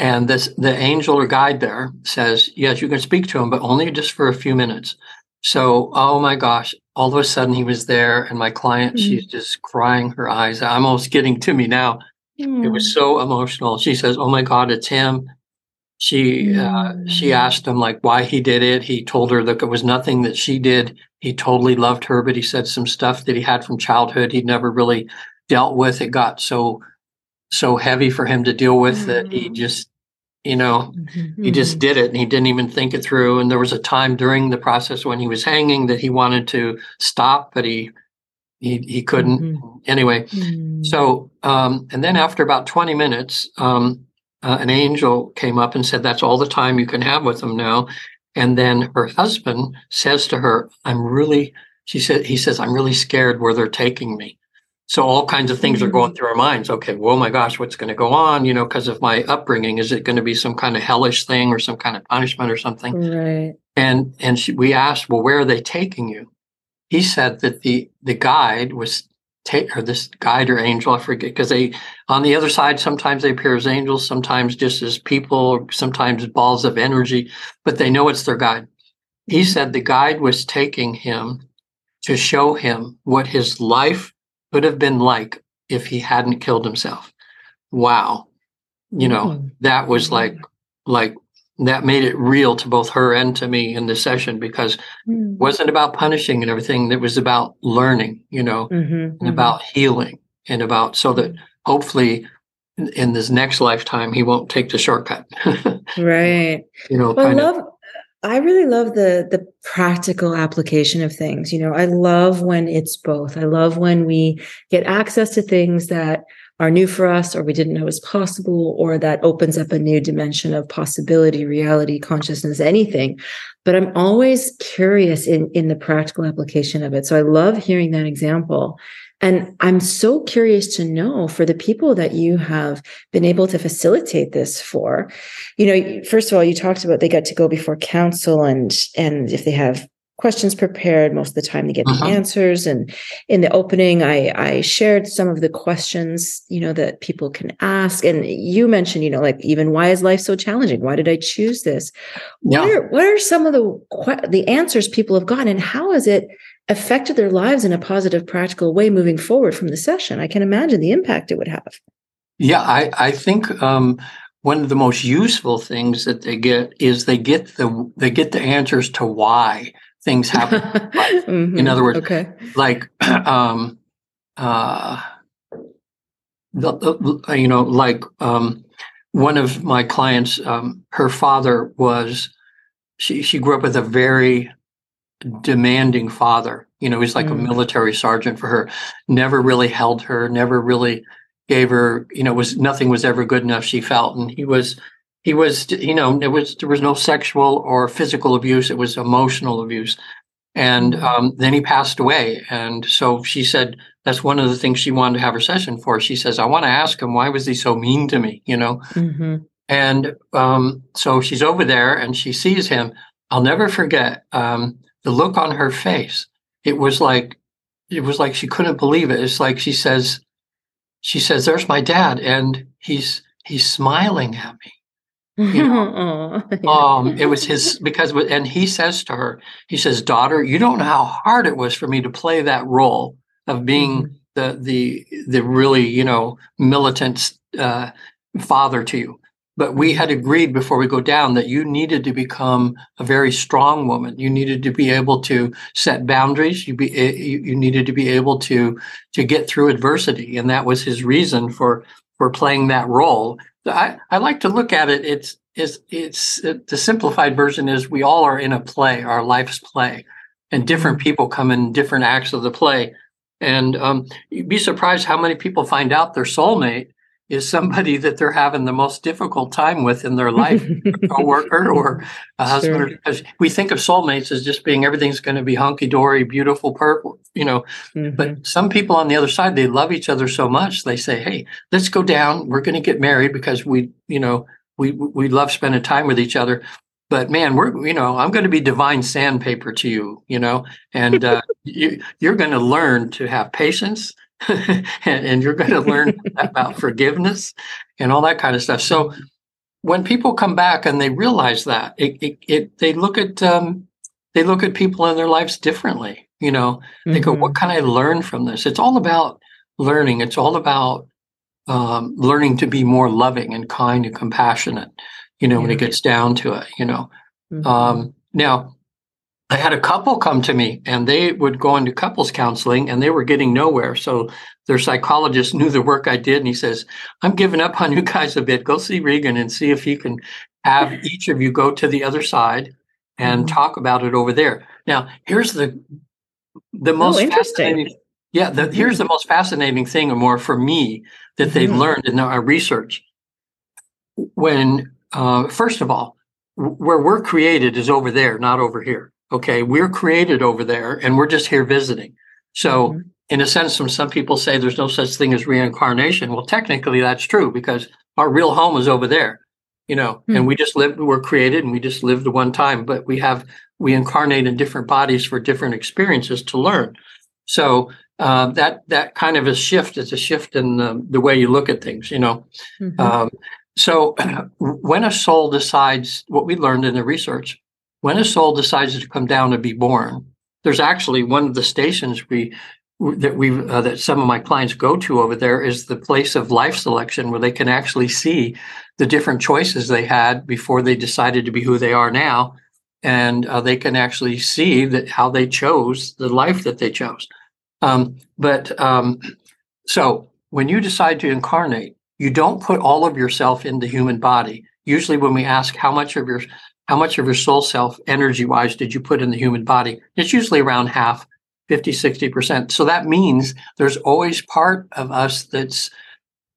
And this the angel or guide there says, yes, you can speak to him, but only just for a few minutes. So, oh my gosh, all of a sudden he was there, and my client, mm-hmm. she's just crying her eyes. I'm almost getting to me now. Mm-hmm. It was mm. so emotional. She says, Oh my God, it's him. She uh, she mm. asked him like why he did it. He told her that it was nothing that she did. He totally loved her, but he said some stuff that he had from childhood he'd never really dealt with. It got so so heavy for him to deal with mm-hmm. that he mm. just you know mm-hmm. he just did it and he didn't even think it through. And there was a time during the process when he was hanging that he wanted to stop, but he he he couldn't. Mm-hmm. Anyway, so um, and then after about twenty minutes. Um, uh, an angel came up and said, That's all the time you can have with them now. And then her husband says to her, I'm really, she said, he says, I'm really scared where they're taking me. So all kinds of things mm-hmm. are going mm. through our minds. Okay, well, oh my gosh, what's going to go on? You know, because of my upbringing, is it going to be some kind of hellish thing or some kind of punishment or something? Right. And and she, we asked, well, where are they taking you? He said that the the guide was take or this guide or angel, I forget, because they on the other side sometimes they appear as angels, sometimes just as people, sometimes balls of energy, but they know it's their guide. He mm-hmm. said the guide was taking him to show him what his life would have been like if he hadn't killed himself. Wow. You know, mm. that was like like that made it real to both her and to me in the session because mm. it wasn't about punishing and everything. It was about learning, you know, mm-hmm, and mm-hmm. about healing and about so that hopefully in this next lifetime he won't take the shortcut. right. You know, well, I love of, I really love the the practical application of things. You know, I love when it's both. I love when we get access to things that are new for us or we didn't know was possible or that opens up a new dimension of possibility reality consciousness anything. But i'm always curious in in the practical application of it. So i love hearing that example. And i'm so curious to know for the people that you have been able to facilitate this for you know first of all you talked about they get to go before council and and if they have questions prepared most of the time to get uh-huh. the answers. And in the opening i i shared some of the questions you know that people can ask. And you mentioned you know like even why is life so challenging? Why did i choose this? Yeah. what are what are some of the the answers people have gotten? And how has it affected their lives in a positive practical way moving forward from the session? I can imagine the impact it would have. Yeah, I, I think um, one of the most useful things that they get is they get the they get the answers to why things happen. mm-hmm. In other words, okay. like um, uh, the, the, you know, like um, one of my clients, um, her father was she she grew up with a very demanding father. You know, he's like mm. a military sergeant for her. Never really held her. Never really gave her. You know, was nothing was ever good enough. She felt, and he was he was you know there was there was no sexual or physical abuse. It was emotional abuse. And mm. um, then he passed away. And so she said that's one of the things she wanted to have her session for. She says, I want to ask him, why was he so mean to me? You know? Mm-hmm. And um, so she's over there and she sees him. I'll never forget um, the look on her face. It was like, it was like she couldn't believe it. It's like she says, she says, "There's my dad," and he's he's smiling at me. You know? um, it was his because, and he says to her, he says, "Daughter, you don't know how hard it was for me to play that role of being mm-hmm. the the the really you know militant uh, father to you." But we had agreed before we go down that you needed to become a very strong woman. You needed to be able to set boundaries. You be eh, you needed to be able to to get through adversity, and that was his reason for for playing that role I, I like to look at it. It's it's it's the simplified version is we all are in a play, our life's play, and different mm-hmm. people come in different acts of the play. And um, you'd be surprised how many people find out their soulmate is somebody that they're having the most difficult time with in their life, a coworker or a husband. Sure. Because we think of soulmates as just being everything's going to be hunky dory, beautiful, purple, you know. Mm-hmm. But some people on the other side, they love each other so much. They say, "Hey, let's go down. We're going to get married because we, you know, we we love spending time with each other." But man, we're you know, I'm going to be divine sandpaper to you, you know, and uh, you, you're going to learn to have patience and, and, you're going to learn about forgiveness and all that kind of stuff. So when people come back and they realize that, it, it, it they look at um, they look at people in their lives differently. You know, they mm-hmm. go, "What can I learn from this?" It's all about learning. It's all about um, learning to be more loving and kind and compassionate. You know, when it gets down to it. You know, mm-hmm. um, now I had a couple come to me and they would go into couples counseling and they were getting nowhere. So their psychologist knew the work I did and he says, I'm giving up on you guys a bit. Go see Regan and see if he can have each of you go to the other side and mm-hmm. talk about it over there. Now, here's the the most oh, fascinating yeah, the, here's the most fascinating thing, or more for me, that they've mm-hmm. learned in our research. When, uh, first of all, where we're created is over there, not over here. Okay, we're created over there and we're just here visiting. So, mm-hmm. in a sense, when some people say there's no such thing as reincarnation, well, technically that's true because our real home is over there, you know, mm-hmm. and we just live, we're created and we just live the one time, but we have, we incarnate in different bodies for different experiences to learn. So, uh, that that kind of a shift is a shift in the, the way you look at things, you know. Mm-hmm. Um, so, when a soul decides, what we learned in the research when a soul decides to come down to be born, there's actually one of the stations we that we uh, that some of my clients go to over there is the place of life selection where they can actually see the different choices they had before they decided to be who they are now. And uh, they can actually see that how they chose the life that they chose. Um, but um, so when you decide to incarnate you don't put all of yourself in the human body. Usually when we ask how much of your how much of your soul self energy wise did you put in the human body? It's usually around half, 50, 60%. So that means there's always part of us that's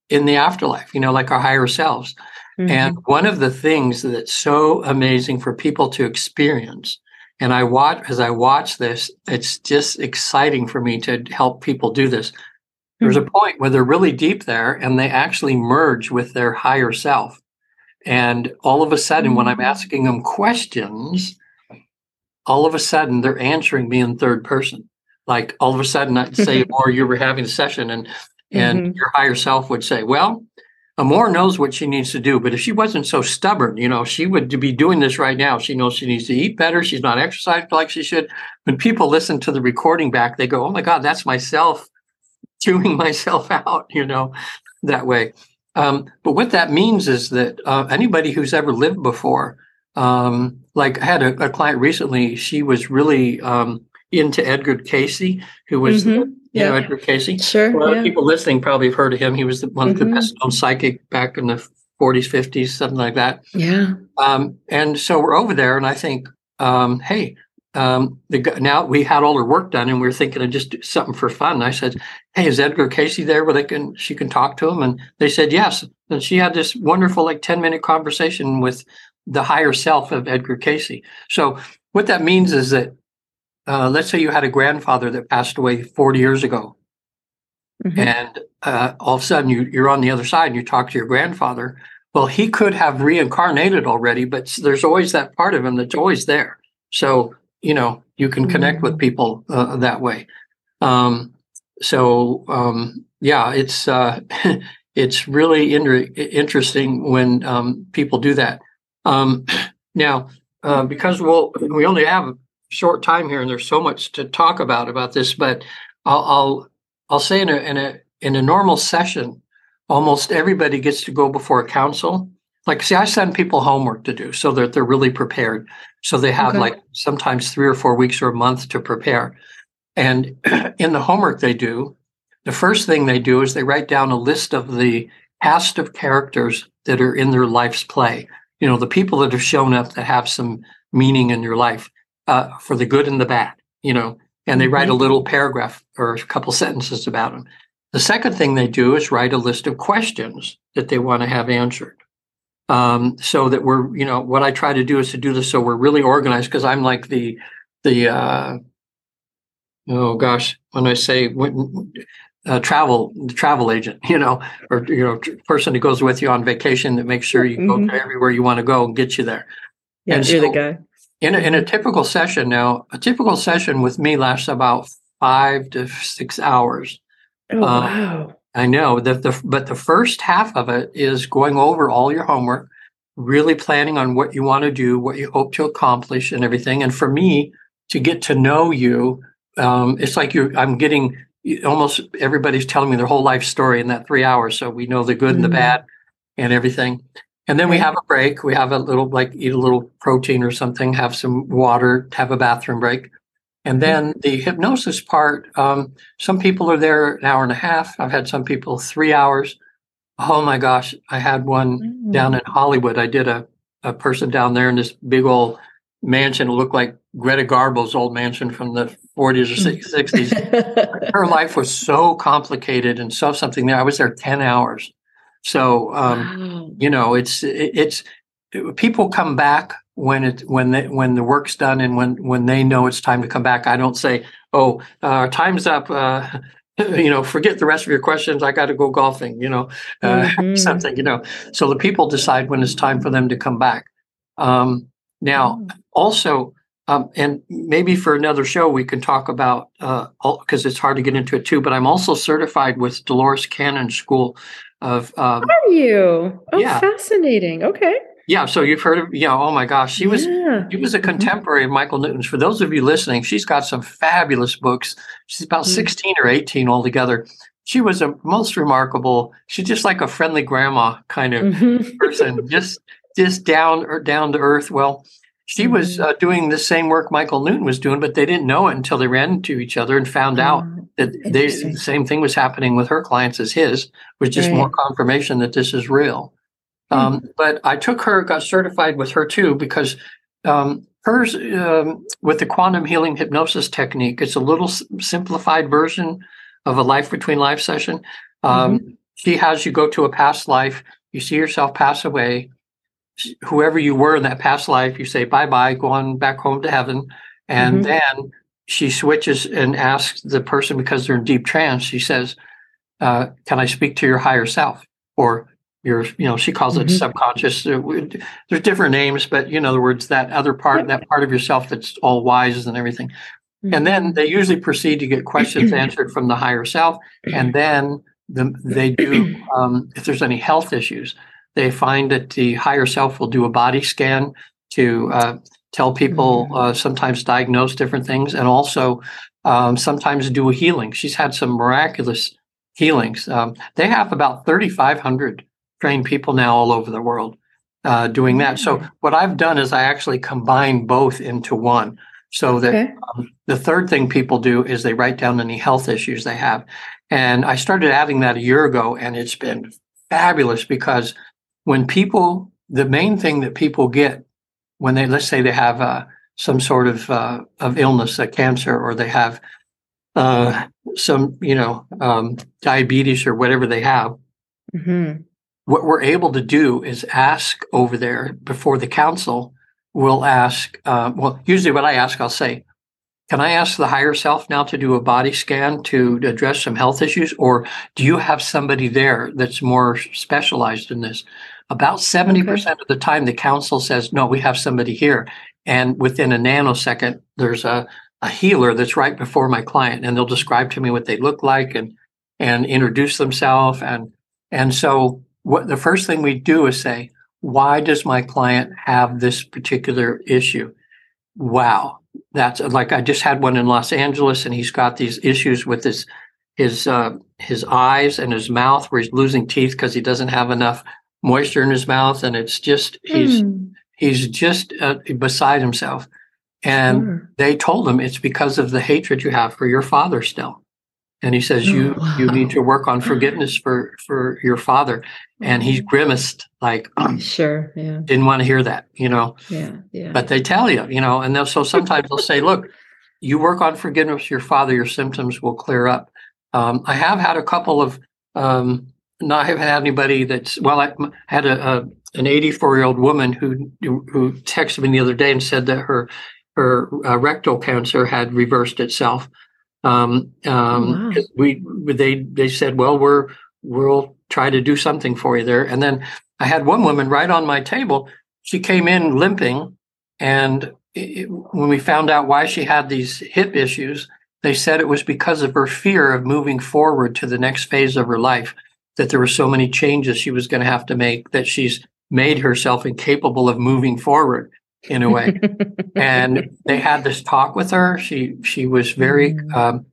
in the afterlife, you know, like our higher selves. Mm-hmm. And one of the things that's so amazing for people to experience, and I watch as I watch this, it's just exciting for me to help people do this. There's mm-hmm. a point where they're really deep there and they actually merge with their higher self. And all of a sudden, when I'm mm. asking them questions, all of a sudden they're answering me in third person. Like all of a sudden, I'd say, or you were having a session, and and mm-hmm. your higher self would say, "Well, Amor knows what she needs to do, but if she wasn't so stubborn, you know, she would be doing this right now. She knows she needs to eat better. She's not exercising like she should. When people listen to the recording back, they go, "Oh my God, that's myself chewing myself out," you know, that way. Um, but what that means is that uh, anybody who's ever lived before, um, like I had a, a, client recently, she was really um, into Edgar Cayce, who was mm-hmm. yeah. know Edgar Cayce. Sure. A lot yeah. of people listening probably have heard of him. He was the, one mm-hmm. of the mm-hmm. best known psychic back in the 40s, 50s, something like that. Yeah. Um, and so we're over there, and I think, um, hey, um, the, now we had all her work done, and we were thinking of just do something for fun. And I said, "Hey, is Edgar Cayce there where they can she can talk to him?" And they said yes. And she had this wonderful like ten minute conversation with the higher self of Edgar Cayce. So what that means is that uh, let's say you had a grandfather that passed away 40 years ago, mm-hmm. and uh, all of a sudden you, you're on the other side and you talk to your grandfather. Well, he could have reincarnated already, but there's always that part of him that's always there. So you know you can connect with mm-hmm. people uh, that way. Um, so um, yeah, it's uh, it's really in- interesting when um, people do that. Um, now, uh, because we'll we only have a short time here, and there's so much to talk about about this. But I'll I'll, I'll say in a in a in a normal session, almost everybody gets to go before a council. Like, see, I send people homework to do so that they're really prepared. So they have okay. like sometimes three or four weeks or a month to prepare. And in the homework they do, the first thing they do is they write down a list of the cast of characters that are in their life's play. You know, the people that have shown up that have some meaning in your life uh, for the good and the bad, you know, and they write a mm-hmm. little paragraph or a couple sentences about them. The second thing they do is write a list of questions that they want to have answered. Um, so that we're, you know, what I try to do is to do this so we're really organized because I'm like the, the, uh, oh gosh, when I say when, uh, travel, the travel agent, you know, or, you know, person who goes with you on vacation that makes sure you mm-hmm. go everywhere you want to go and get you there. Yeah, and you're so, the guy in a, in a typical session now, a typical session with me lasts about five to six hours. Oh, uh, wow. I know that the but the first half of it is going over all your homework, really planning on what you want to do, what you hope to accomplish, and everything. And for me to get to know you, um, it's like you I'm getting almost everybody's telling me their whole life story in that three hours, so we know the good mm-hmm. and the mm-hmm. bad and everything. And then we have a break. We have a little, like, eat a little protein or something, have some water, have a bathroom break. And mm-hmm. then the hypnosis part, um, some people are there an hour and a half. I've had some people three hours. Oh my gosh. I had one mm-hmm. down in Hollywood. I did a, a person down there in this big old mansion. It looked like Greta Garbo's old mansion from the 40s or 60s. Her life was so complicated and so something there. I was there 10 hours. So um, wow. you know, it's it's people come back when it when they when the work's done and when when they know it's time to come back. I don't say, "Oh, uh, time's up." Uh, you know, forget the rest of your questions. I got to go golfing. You know, uh, mm-hmm. something. You know, so the people decide when it's time for them to come back. Um, now, mm. also, um, and maybe for another show we can talk about because uh, it's hard to get into it too. But I'm also certified with Dolores Cannon School of um, are you oh yeah. fascinating okay yeah so you've heard of yeah oh my gosh she was yeah. she was a mm-hmm. contemporary of michael newton's for those of you listening she's got some fabulous books she's about mm-hmm. 16 or 18 altogether she was a most remarkable she's just like a friendly grandma kind of mm-hmm. person just just down or down to earth well she was mm-hmm. uh, doing the same work Michael Newton was doing, but they didn't know it until they ran into each other and found out oh, that they, the same thing was happening with her clients as his, was just right. more confirmation that this is real. Mm-hmm. Um, but I took her, got certified with her too, because um, hers, um, with the quantum healing hypnosis technique, it's a little simplified version of a life between life session. Um, mm-hmm. She has you go to a past life, you see yourself pass away whoever you were in that past life, you say bye bye, go on back home to heaven. And mm-hmm. then she switches and asks the person because they're in deep trance, she says, uh, Can I speak to your higher self? Or your, you know, she calls it mm-hmm. subconscious. There's different names, but you in other words, that other part, that part of yourself that's all wise and everything. Mm-hmm. And then they usually proceed to get questions answered from the higher self. And then the, they do, um, if there's any health issues, they find that the higher self will do a body scan to uh, tell people, mm-hmm. uh, sometimes diagnose different things, and also um, sometimes do a healing. She's had some miraculous healings. Um, they have about 3,500 train people now all over the world uh, doing that. So Mm. what I've done is I actually combine both into one. So that Okay. um, the third thing people do is they write down any health issues they have. And I started adding that a year ago, and it's been fabulous because when people, the main thing that people get when they, let's say they have uh, some sort of uh, of illness, a cancer, or they have uh, some, you know, um, diabetes or whatever they have, Mhm. What we're able to do is ask over there before the council will ask uh, well usually what i ask i'll say can i ask the higher self now to do a body scan to address some health issues? Or do you have somebody there that's more specialized in this? About 70% of the time the council says no we have somebody here. And within a nanosecond there's a, a healer that's right before my client and they'll describe to me what they look like and and introduce themselves and and so what the first thing we do is say, why does my client have this particular issue? Wow. That's like I just had one in Los Angeles and he's got these issues with his his uh, his eyes and his mouth where he's losing teeth because he doesn't have enough moisture in his mouth and it's just he's Hmm. he's just uh, beside himself and Sure. they told him it's because of the hatred you have for your father still and he says you Oh, you need to work on forgiveness for for your father and he grimaced like Sure. Yeah. didn't want to hear that you know Yeah. Yeah. but they tell you you know and they'll, so sometimes they'll say look you work on forgiveness your father your symptoms will clear up um, i have had a couple of um, not have had anybody that's well i had a, a an 84 year old woman who who texted me the other day and said that her her uh, rectal cancer had reversed itself um, um, wow. we they they said well we're we'll try to do something for you there. And then i had one woman right on my table. She came in limping and it, when we found out why she had these hip issues they said it was because of her fear of moving forward to the next phase of her life that there were so many changes she was going to have to make that she's made herself incapable of moving forward in a way. And they had this talk with her. She she was very Mm. um,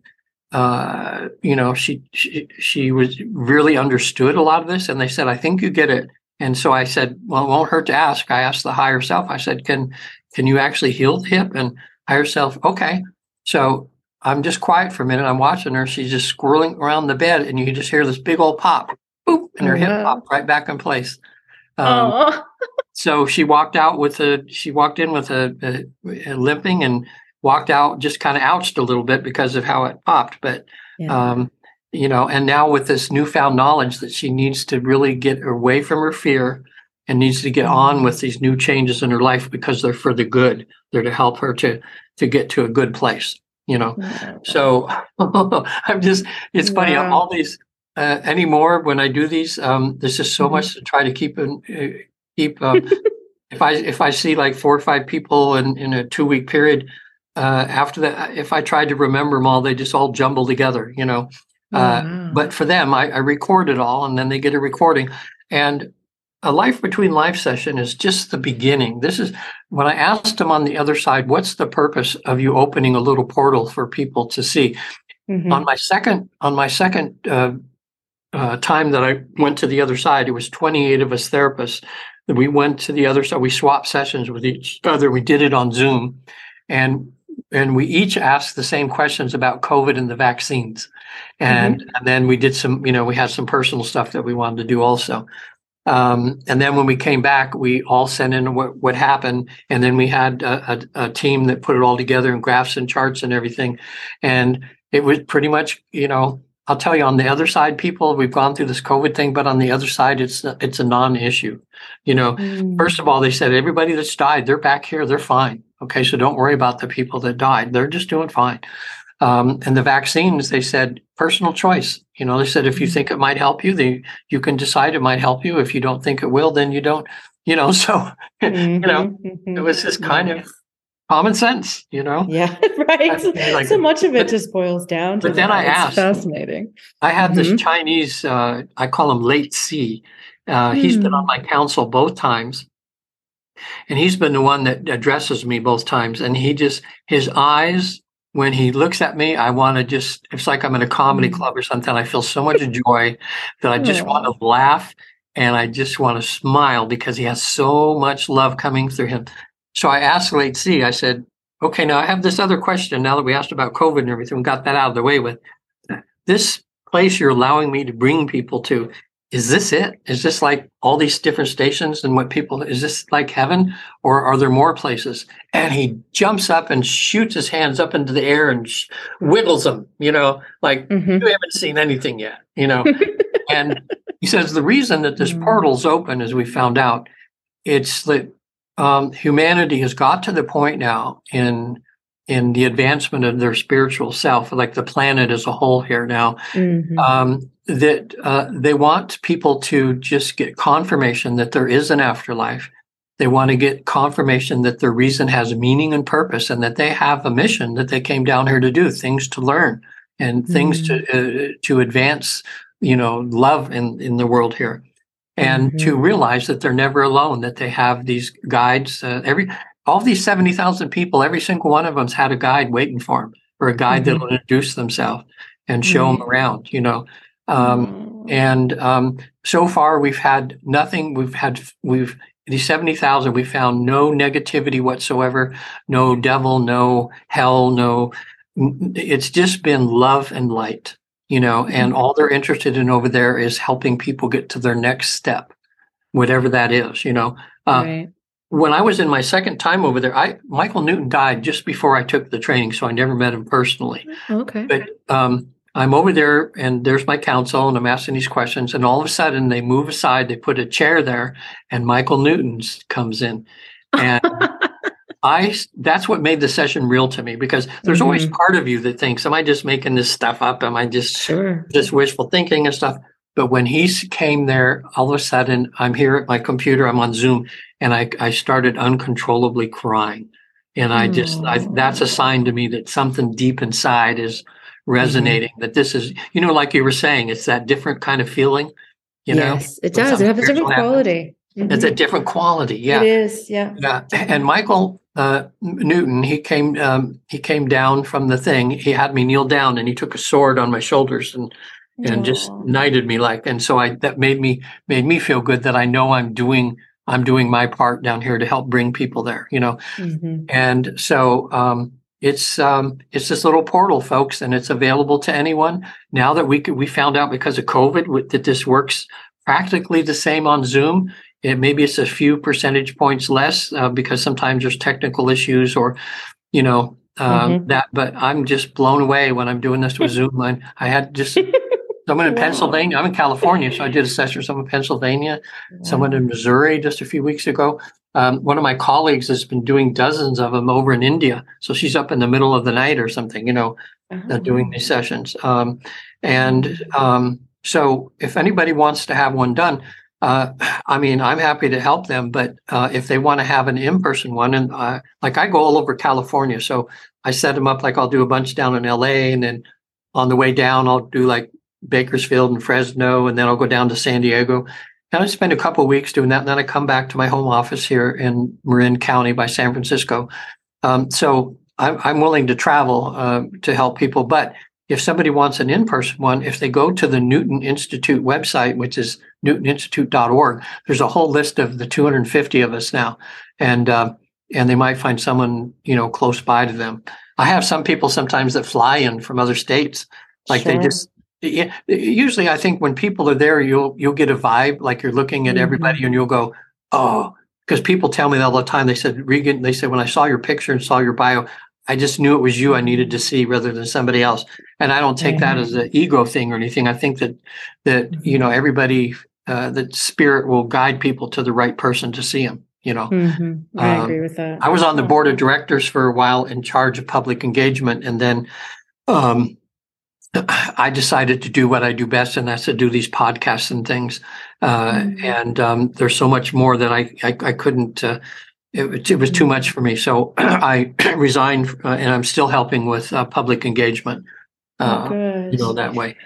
uh, you know she, she she was really understood a lot of this. And they said i think you get it. And so i said well it won't hurt to ask. I asked the higher self. I said can can you actually heal the hip? And higher self okay. So i'm just quiet for a minute. I'm watching her. She's just squirreling around the bed and you just hear this big old pop boop and her hip Wow. popped right back in place. Um, oh. So she walked out with a she walked in with a, a, a limping and walked out just kind of ouched a little bit because of how it popped but Yeah. um, you know and now with this newfound knowledge that she needs to really get away from her fear and needs to get on with these new changes in her life because they're for the good they're to help her to to get to a good place you know Wow. so i'm just it's funny Wow. all these uh, anymore when i do these um there's just so Mhm. much to try to keep in uh, keep um, if i if i see like four or five people in in a two week period uh after that if i tried to remember them all they just all jumble together you know uh, Wow. but for them I, I record it all and then they get a recording and a life between life session is just the beginning this is when i asked them on the other side what's the purpose of you opening a little portal for people to see Mhm. on my second on my second uh, uh, time that I went to the other side, it was 28 of us therapists. We went to the other side. We swapped sessions with each other. We did it on Zoom, and and we each asked the same questions about COVID and the vaccines, and and then we did some. You know, we had some personal stuff that we wanted to do also. Um, and then when we came back, we all sent in what, what happened, and then we had a, a, a team that put it all together in graphs and charts and everything. And it was pretty much, you know, I'll tell you on the other side, people, we've gone through this COVID thing, but on the other side, it's it's a non-issue. You know, Mm. first of all, they said everybody that's died, they're back here, they're fine. Okay, so don't worry about the people that died; they're just doing fine. Um, and the vaccines, they said personal choice. You know, they said if you think it might help you, they you can decide it might help you. If you don't think it will, then you don't. You know, so you know, Mhm, it mhm. was just kind of common sense. You know, Yeah, right. Like- so much of it but- just boils down to but then that. I It's asked- fascinating. I had Mhm. this Chinese, uh, I call him Late C. Uh, He's been on Hmm. my council both times. And he's been the one that addresses me both times. And he just, his eyes, when he looks at me, I want to just, it's like I'm in a comedy Mm. club or something. I feel so much joy that I just want to laugh. and I just want to smile because he has so much love coming through him. So I asked Late C, I said, okay, now I have this other question now that we asked about COVID and everything, we got that out of the way with this place you're allowing me to bring people to. Is this it? Is this like all these different stations and what people, is this like heaven or are there more places? And he jumps up and shoots his hands up into the air and sh- wiggles them, you know, like Mhm. you haven't seen anything yet, you know. and he says the reason that this Mm. portal's open, as we found out, it's that um, humanity has got to the point now in in the advancement of their spiritual self, like the planet as a whole here now, Mhm. um, that uh, they want people to just get confirmation that there is an afterlife. They want to get confirmation that their reason has meaning and purpose, and that they have a mission that they came down here to do, things to learn, and things to uh, to advance, you know, love in in the world here, and to realize that they're never alone. That they have these guides. Uh, every all these seventy thousand people, every single one of them's had a guide waiting for them, or a guide Mhm. that'll introduce themselves and show them around. You know. Um, and um, so far, we've had nothing. We've had we've these seventy thousand. We found no negativity whatsoever. No devil. No hell. No. It's just been love and light. You know, and all they're interested in over there is helping people get to their next step, whatever that is. You know, uh, right. when I was in my second time over there, I Michael Newton died just before I took the training, so I never met him personally Okay. but um, I'm over there and there's my counsel and I'm asking these questions and all of a sudden they move aside, they put a chair there and Michael Newton's comes in. And I that's what made the session real to me because there's always mm-hmm. part of you that thinks, Am I just making this stuff up? Am I just Sure. just wishful thinking and stuff? But when he came there, all of a sudden I'm here at my computer, I'm on Zoom, and I, I started uncontrollably crying. And I just, I, that's a sign to me that something deep inside is mm-hmm. resonating, that this is, you know, like you were saying, it's that different kind of feeling, you know? yes, it does. It has a different spiritual happens. Quality. It's a different quality. Yeah. It is. Yeah. Yeah, and Michael uh, Newton, he came um, he came down from the thing. He had me kneel down, and he took a sword on my shoulders and and just knighted me like. And so I that made me made me feel good that I know I'm doing I'm doing my part down here to help bring people there. You know, Mhm. and so um, it's um, it's this little portal, folks, and it's available to anyone. Now that we could, we found out because of COVID that this works practically the same on Zoom. It maybe it's a few percentage points less uh, because sometimes there's technical issues or you know um, Mhm. that. But I'm just blown away when I'm doing this with Zoom. I, I had just someone in Wow. Pennsylvania. I'm in California, so I did a session with someone in Pennsylvania someone in Missouri just a few weeks ago. Um, one of my colleagues has been doing dozens of them over in India. So she's up in the middle of the night or something, you know, uh, Oh. doing these sessions. Um, and um, so if anybody wants to have one done, uh, I mean, I'm happy to help them. But uh, if they want to have an in-person one, and uh, like I go all over California, so I set them up like I'll do a bunch down in LA, and then on the way down, I'll do like Bakersfield and Fresno, and then I'll go down to San Diego. And I spend a couple weeks doing that, and then I come back to my home office here in Marin County by San Francisco. Um, so I'm, I'm willing to travel uh, to help people. But if somebody wants an in-person one, if they go to the Newton Institute website, which is newtoninstitute.org, there's a whole list of the 250 of us now, and uh, and they might find someone you know close by to them. I have some people sometimes that fly in from other states, like they just usually I think when people are there, you'll you'll get a vibe like you're looking at Mhm. everybody and you'll go, oh, because people tell me that all the time. They said, Regan, they said when I saw your picture and saw your bio, I just knew it was you I needed to see rather than somebody else. And I don't take that as an ego thing or anything. I think that that you know everybody uh, that spirit will guide people to the right person to see them. You know. Mhm. I Um, agree with that. I was on the board of directors for a while in charge of public engagement, and then um, I decided to do what I do best, and that's to do these podcasts and things. Uh, Mhm. And um, there's so much more that I I, I couldn't. Uh, it, was- it was too much for me, so I resigned, uh, and I'm still helping with uh, public engagement. Oh, Uh, you know that way.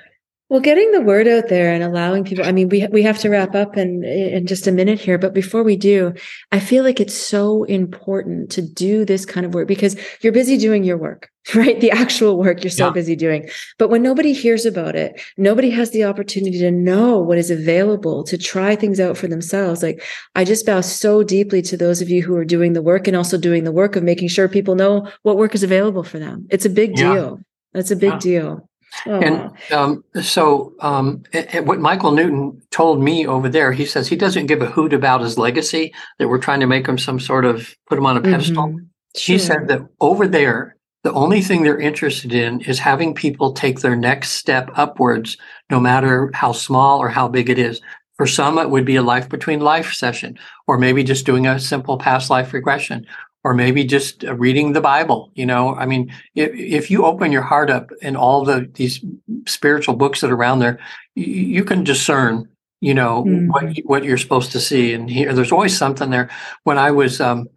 Well, getting the word out there and allowing people, I mean, we, we have to wrap up in, in just a minute here, but before we do, I feel like it's so important to do this kind of work because you're busy doing your work, right? The actual work you're so yeah. busy doing. But when nobody hears about it, nobody has the opportunity to know what is available to try things out for themselves. Like I just bow so deeply to those of you who are doing the work and also doing the work of making sure people know what work is available for them. It's a big yeah. deal. That's a big yeah. deal. And um, so, um, what Michael Newton told me over there, he says he doesn't give a hoot about his legacy, that we're trying to make him some sort of put him on a pedestal. Mm-hmm. Sure. He said that over there, the only thing they're interested in is having people take their next step upwards, no matter how small or how big it is. For some, it would be a life between life session, or maybe just doing a simple past life regression, or maybe just uh, reading the Bible. You know, I mean, if, if you open your heart up and all the these spiritual books that are around there, you, you can discern. You know mm-hmm. what what you're supposed to see, and hear. there's always something there. When I was um,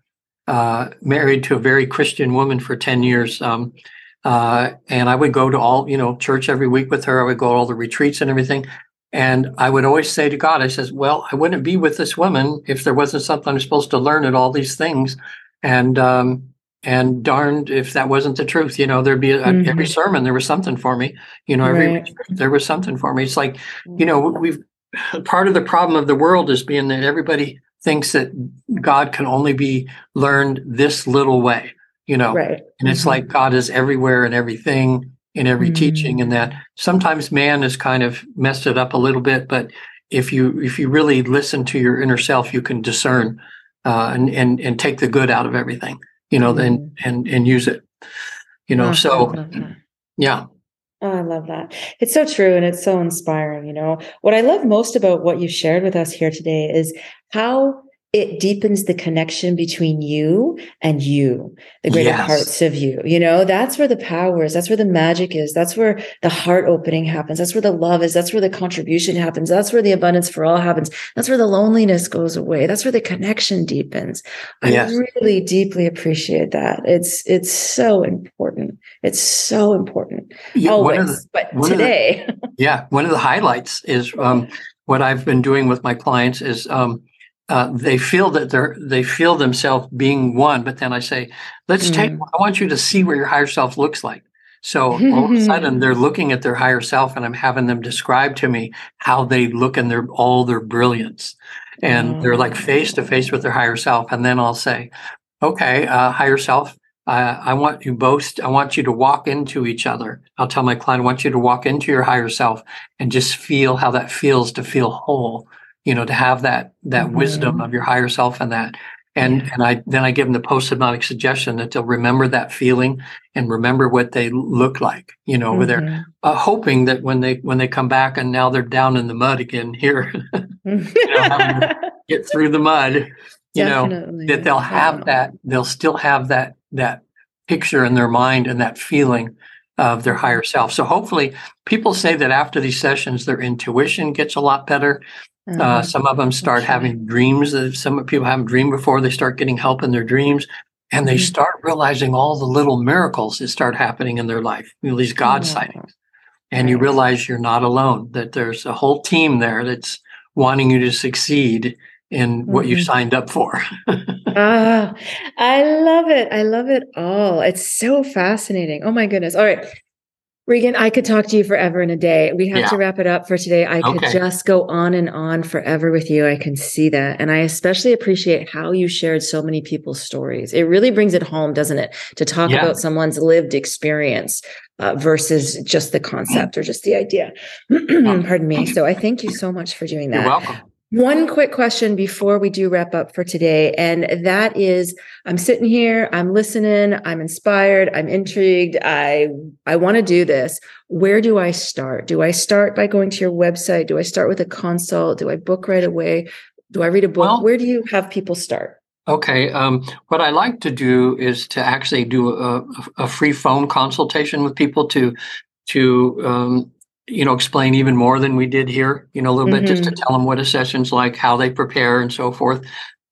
uh, married to a very Christian woman for ten years, um, uh, and I would go to all you know church every week with her. I would go to all the retreats and everything. And I would always say to God, I says, "Well, I wouldn't be with this woman if there wasn't something I'm supposed to learn at all these things." and um, and darned if that wasn't the truth you know there'd be a, mm-hmm. every sermon there was something for me you know every right. there was something for me it's like you know we've part of the problem of the world is being that everybody thinks that god can only be learned this little way you know right. and it's mm-hmm. like god is everywhere and everything in every mm-hmm. teaching and that sometimes man has kind of messed it up a little bit but if you if you really listen to your inner self you can discern uh, and and and take the good out of everything, you know, then mm-hmm. and and use it, you know. Oh, so, yeah. Oh, I love that. It's so true and it's so inspiring. You know, what I love most about what you shared with us here today is how it deepens the connection between you and you, the greater yes. parts of you. You know, that's where the power is. That's where the magic is. That's where the heart opening happens. That's where the love is. That's where the contribution happens. That's where the abundance for all happens. That's where the loneliness goes away. That's where the connection deepens. Yes. I really deeply appreciate that. It's, it's so important. It's so important. Yeah, Always. The, but today. The, yeah. One of the highlights is, um, what I've been doing with my clients is, um, uh, they feel that they're they feel themselves being one but then i say let's mm. take i want you to see what your higher self looks like so all of a sudden they're looking at their higher self and i'm having them describe to me how they look in their all their brilliance and mm. they're like face to face with their higher self and then i'll say okay uh, higher self uh, I want you both, I want you to walk into each other. I'll tell my client, I want you to walk into your higher self and just feel how that feels to feel whole you know, to have that that mm-hmm. wisdom of your higher self and that. And yeah. and I then I give them the post hypnotic suggestion that they'll remember that feeling and remember what they look like, you know, mm-hmm. over there, uh, hoping that when they when they come back and now they're down in the mud again here, you know, get through the mud, you Definitely. know, that they'll have that they'll still have that that picture in their mind and that feeling of their higher self. So hopefully people say that after these sessions, their intuition gets a lot better. Mm-hmm. Uh, some of them start having dreams. That some people haven't dreamed before. They start getting help in their dreams, and they mm-hmm. start realizing all the little miracles that start happening in their life. You know, these God mm-hmm. sightings, and you realize you're not alone. That there's a whole team there that's wanting you to succeed in what you mm-hmm. signed up for. ah, I love it. I love it all. It's so fascinating. Oh my goodness. All right. Regan, I could talk to you forever in a day. We have yeah. to wrap it up for today. I could just go on and on forever with you. I can see that. And I especially appreciate how you shared so many people's stories. It really brings it home, doesn't it? To talk yeah. about someone's lived experience uh, versus just the concept or just the idea. Pardon me. So I thank you so much for doing that. You're welcome. One quick question before we do wrap up for today. And that is I'm sitting here, I'm listening, I'm inspired, I'm intrigued. I I want to do this. Where do I start? Do I start by going to your website? Do I start with a consult? Do I book right away? Do I read a book? Well, Where do you have people start? Okay. Um, what I like to do is to actually do a, a free phone consultation with people to to um, you know, explain even more than we did here, you know, a little mm-hmm. bit just to mm-hmm. tell them what a session's like, how they prepare and so forth.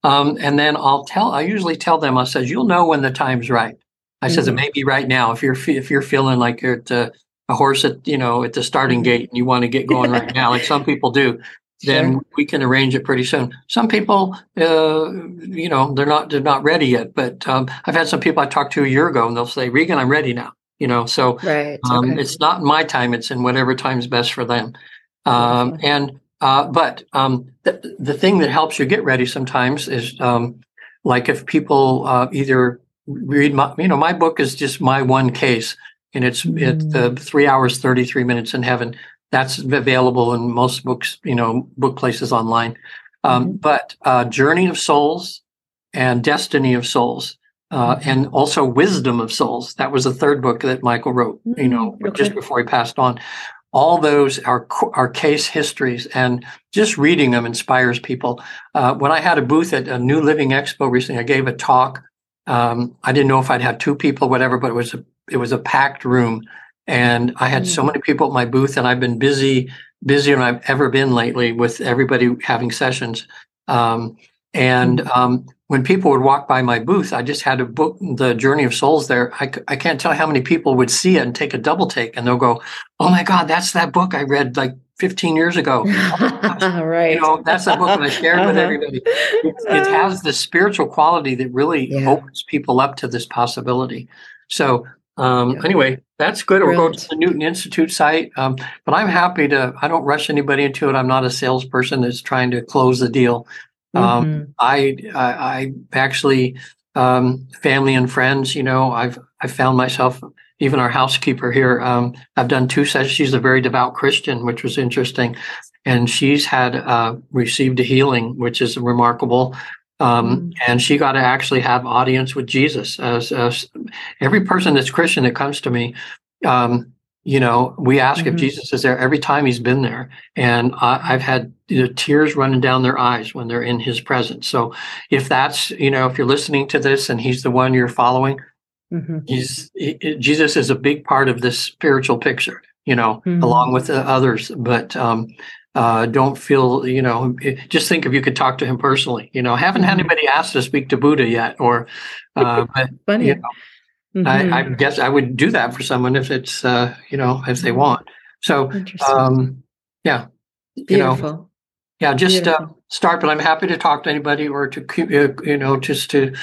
Um, and then I'll tell, I usually tell them, I says, you'll know when the time's right. I mm-hmm. says, it mm-hmm. may be right now. If you're, if you're feeling like you're at, uh, a horse at you know at the starting gate and you want to get going right now, like some people do, then Sure. we can arrange it pretty soon. Some people, uh, you know, they're not they're not ready yet. But um, I've had some people I talked to a year ago, and they'll say, "Regan, I'm ready now." You know, so Right. um, okay. it's not my time; it's in whatever time's best for them. Um, and uh, but um, the the thing that helps you get ready sometimes is um, like if people uh, either read my you know my book is just my one case, and it's it's uh, three hours thirty three minutes in heaven. That's available in most books, you know, book places online. Um, But uh, Journey of Souls and Destiny of Souls, uh, and also Wisdom of Souls. That was the third book that Michael wrote. You know, Mm, okay. just before he passed on. All those are are case histories, and just reading them inspires people. Uh, when I had a booth at a New Living Expo recently, I gave a talk. Um, I didn't know if I'd have two people, whatever, but it was a it was a packed room, and I had so Mm. many people at my booth, and I've been busy busier than I've ever been lately with everybody having sessions. Um, and um, when people would walk by my booth, I just had a book, The Journey of Souls there. I, I can't tell how many people would see it and take a double take and they'll go, Oh my God, that's that book I read like 15 years ago. right. You know, that's that book that I shared with Uh-huh. everybody. It, it has the spiritual quality that really Yeah. opens people up to this possibility. So, um, Yeah. anyway, that's good. Or go to the Newton Institute site. Um, but I'm happy to, I don't rush anybody into it. I'm not a salesperson that's trying to close the deal. Um, Mhm. I, I, I actually, um, family and friends, you know, I've, I found myself, even our housekeeper here, um, I've done two sessions. She's a very devout Christian, which was interesting. And she's had, uh, received a healing, which is remarkable. Um, and she got to actually have audience with Jesus. As, as every person that's Christian that comes to me, um, you know, we ask if Mhm. Jesus is there every time he's been there. And I, I've had you know, tears running down their eyes when they're in his presence. So if that's, you know, if you're listening to this and he's the one you're following, Mhm. he's he- Jesus is a big part of this spiritual picture, you know, Mhm. along with the others. But um, uh, don't feel, you know, just think if you could talk to him personally. You know, I haven't had Mhm. anybody ask to speak to Buddha yet, or uh, but Funny. you know, Mhm. I, I guess I would do that for someone if it's, uh, you know, if they want. So, um, yeah, you know, yeah, just uh, start. But I'm happy to talk to anybody or to uh, you know, just to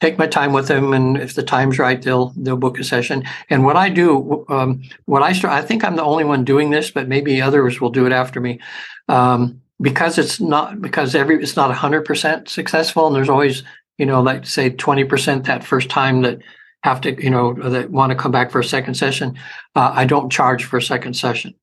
take my time with them. And if the time's right, they'll they'll book a session. And what I do, um, what I start, I think I'm the only one doing this, but maybe others will do it after me. Um, because it's not because every it's not 100% successful, and there's always you know like say 20% that first time that have to you know that want to come back for a second session. Uh, I don't charge for a second session,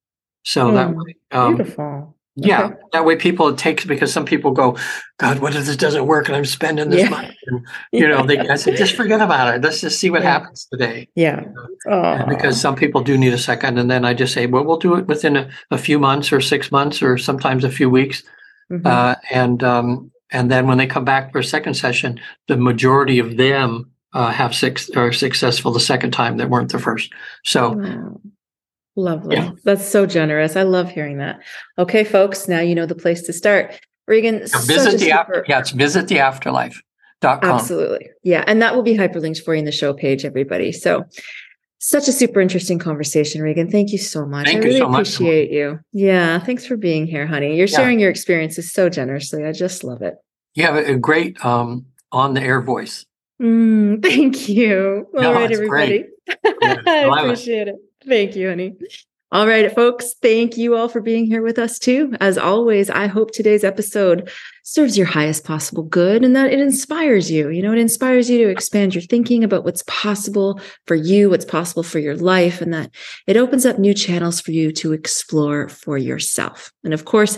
so that Hmm, way. Um, Beautiful. yeah, Okay. that way people it takes because some people go, God, what if this doesn't work and I'm spending this Yeah. money? And, you know, they I said, just forget about it. Let's just see what Yeah. happens today. Yeah. And Oh, because some people do need a second, and then I just say, well, we'll do it within a, a few months or six months or sometimes a few weeks, Mhm. uh, and um, and then when they come back for a second session, the majority of them uh, have six are successful the second time that weren't the first. So Oh, Lovely. Yeah. That's so generous. I love hearing that. Okay, folks, now you know the place to start. Regan, now visit the after, yeah, it's visittheafterlife.com. Absolutely. Yeah. And that will be hyperlinked for you in the show page, everybody. So such a super interesting conversation, Regan. Thank you so much. Thank I you really so much. appreciate you. Yeah. Thanks for being here, honey. You're Yeah. sharing your experiences so generously. I just love it. You have a, a great um, on the air voice. Mm, thank you. All No, right, everybody. Yeah, I it. appreciate it. Thank you, honey. All right, folks. Thank you all for being here with us too. As always, I hope today's episode serves your highest possible good and that it inspires you. You know, it inspires you to expand your thinking about what's possible for you, what's possible for your life, and that it opens up new channels for you to explore for yourself. And of course,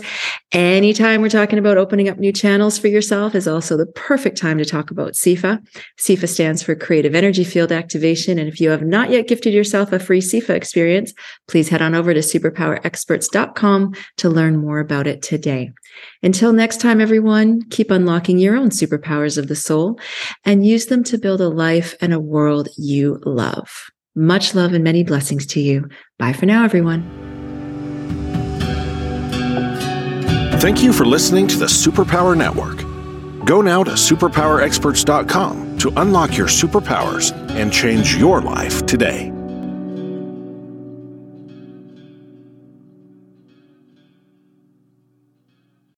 anytime we're talking about opening up new channels for yourself is also the perfect time to talk about CEFA. CEFA stands for Creative Energy Field Activation. And if you have not yet gifted yourself a free CEFA experience, please head on over to superpowerexperts.com to learn more about it today. Until next time, everyone, keep unlocking your own superpowers of the soul and use them to build a life and a world you love. Much love and many blessings to you. Bye for now, everyone. Thank you for listening to the Superpower Network. Go now to superpowerexperts.com to unlock your superpowers and change your life today.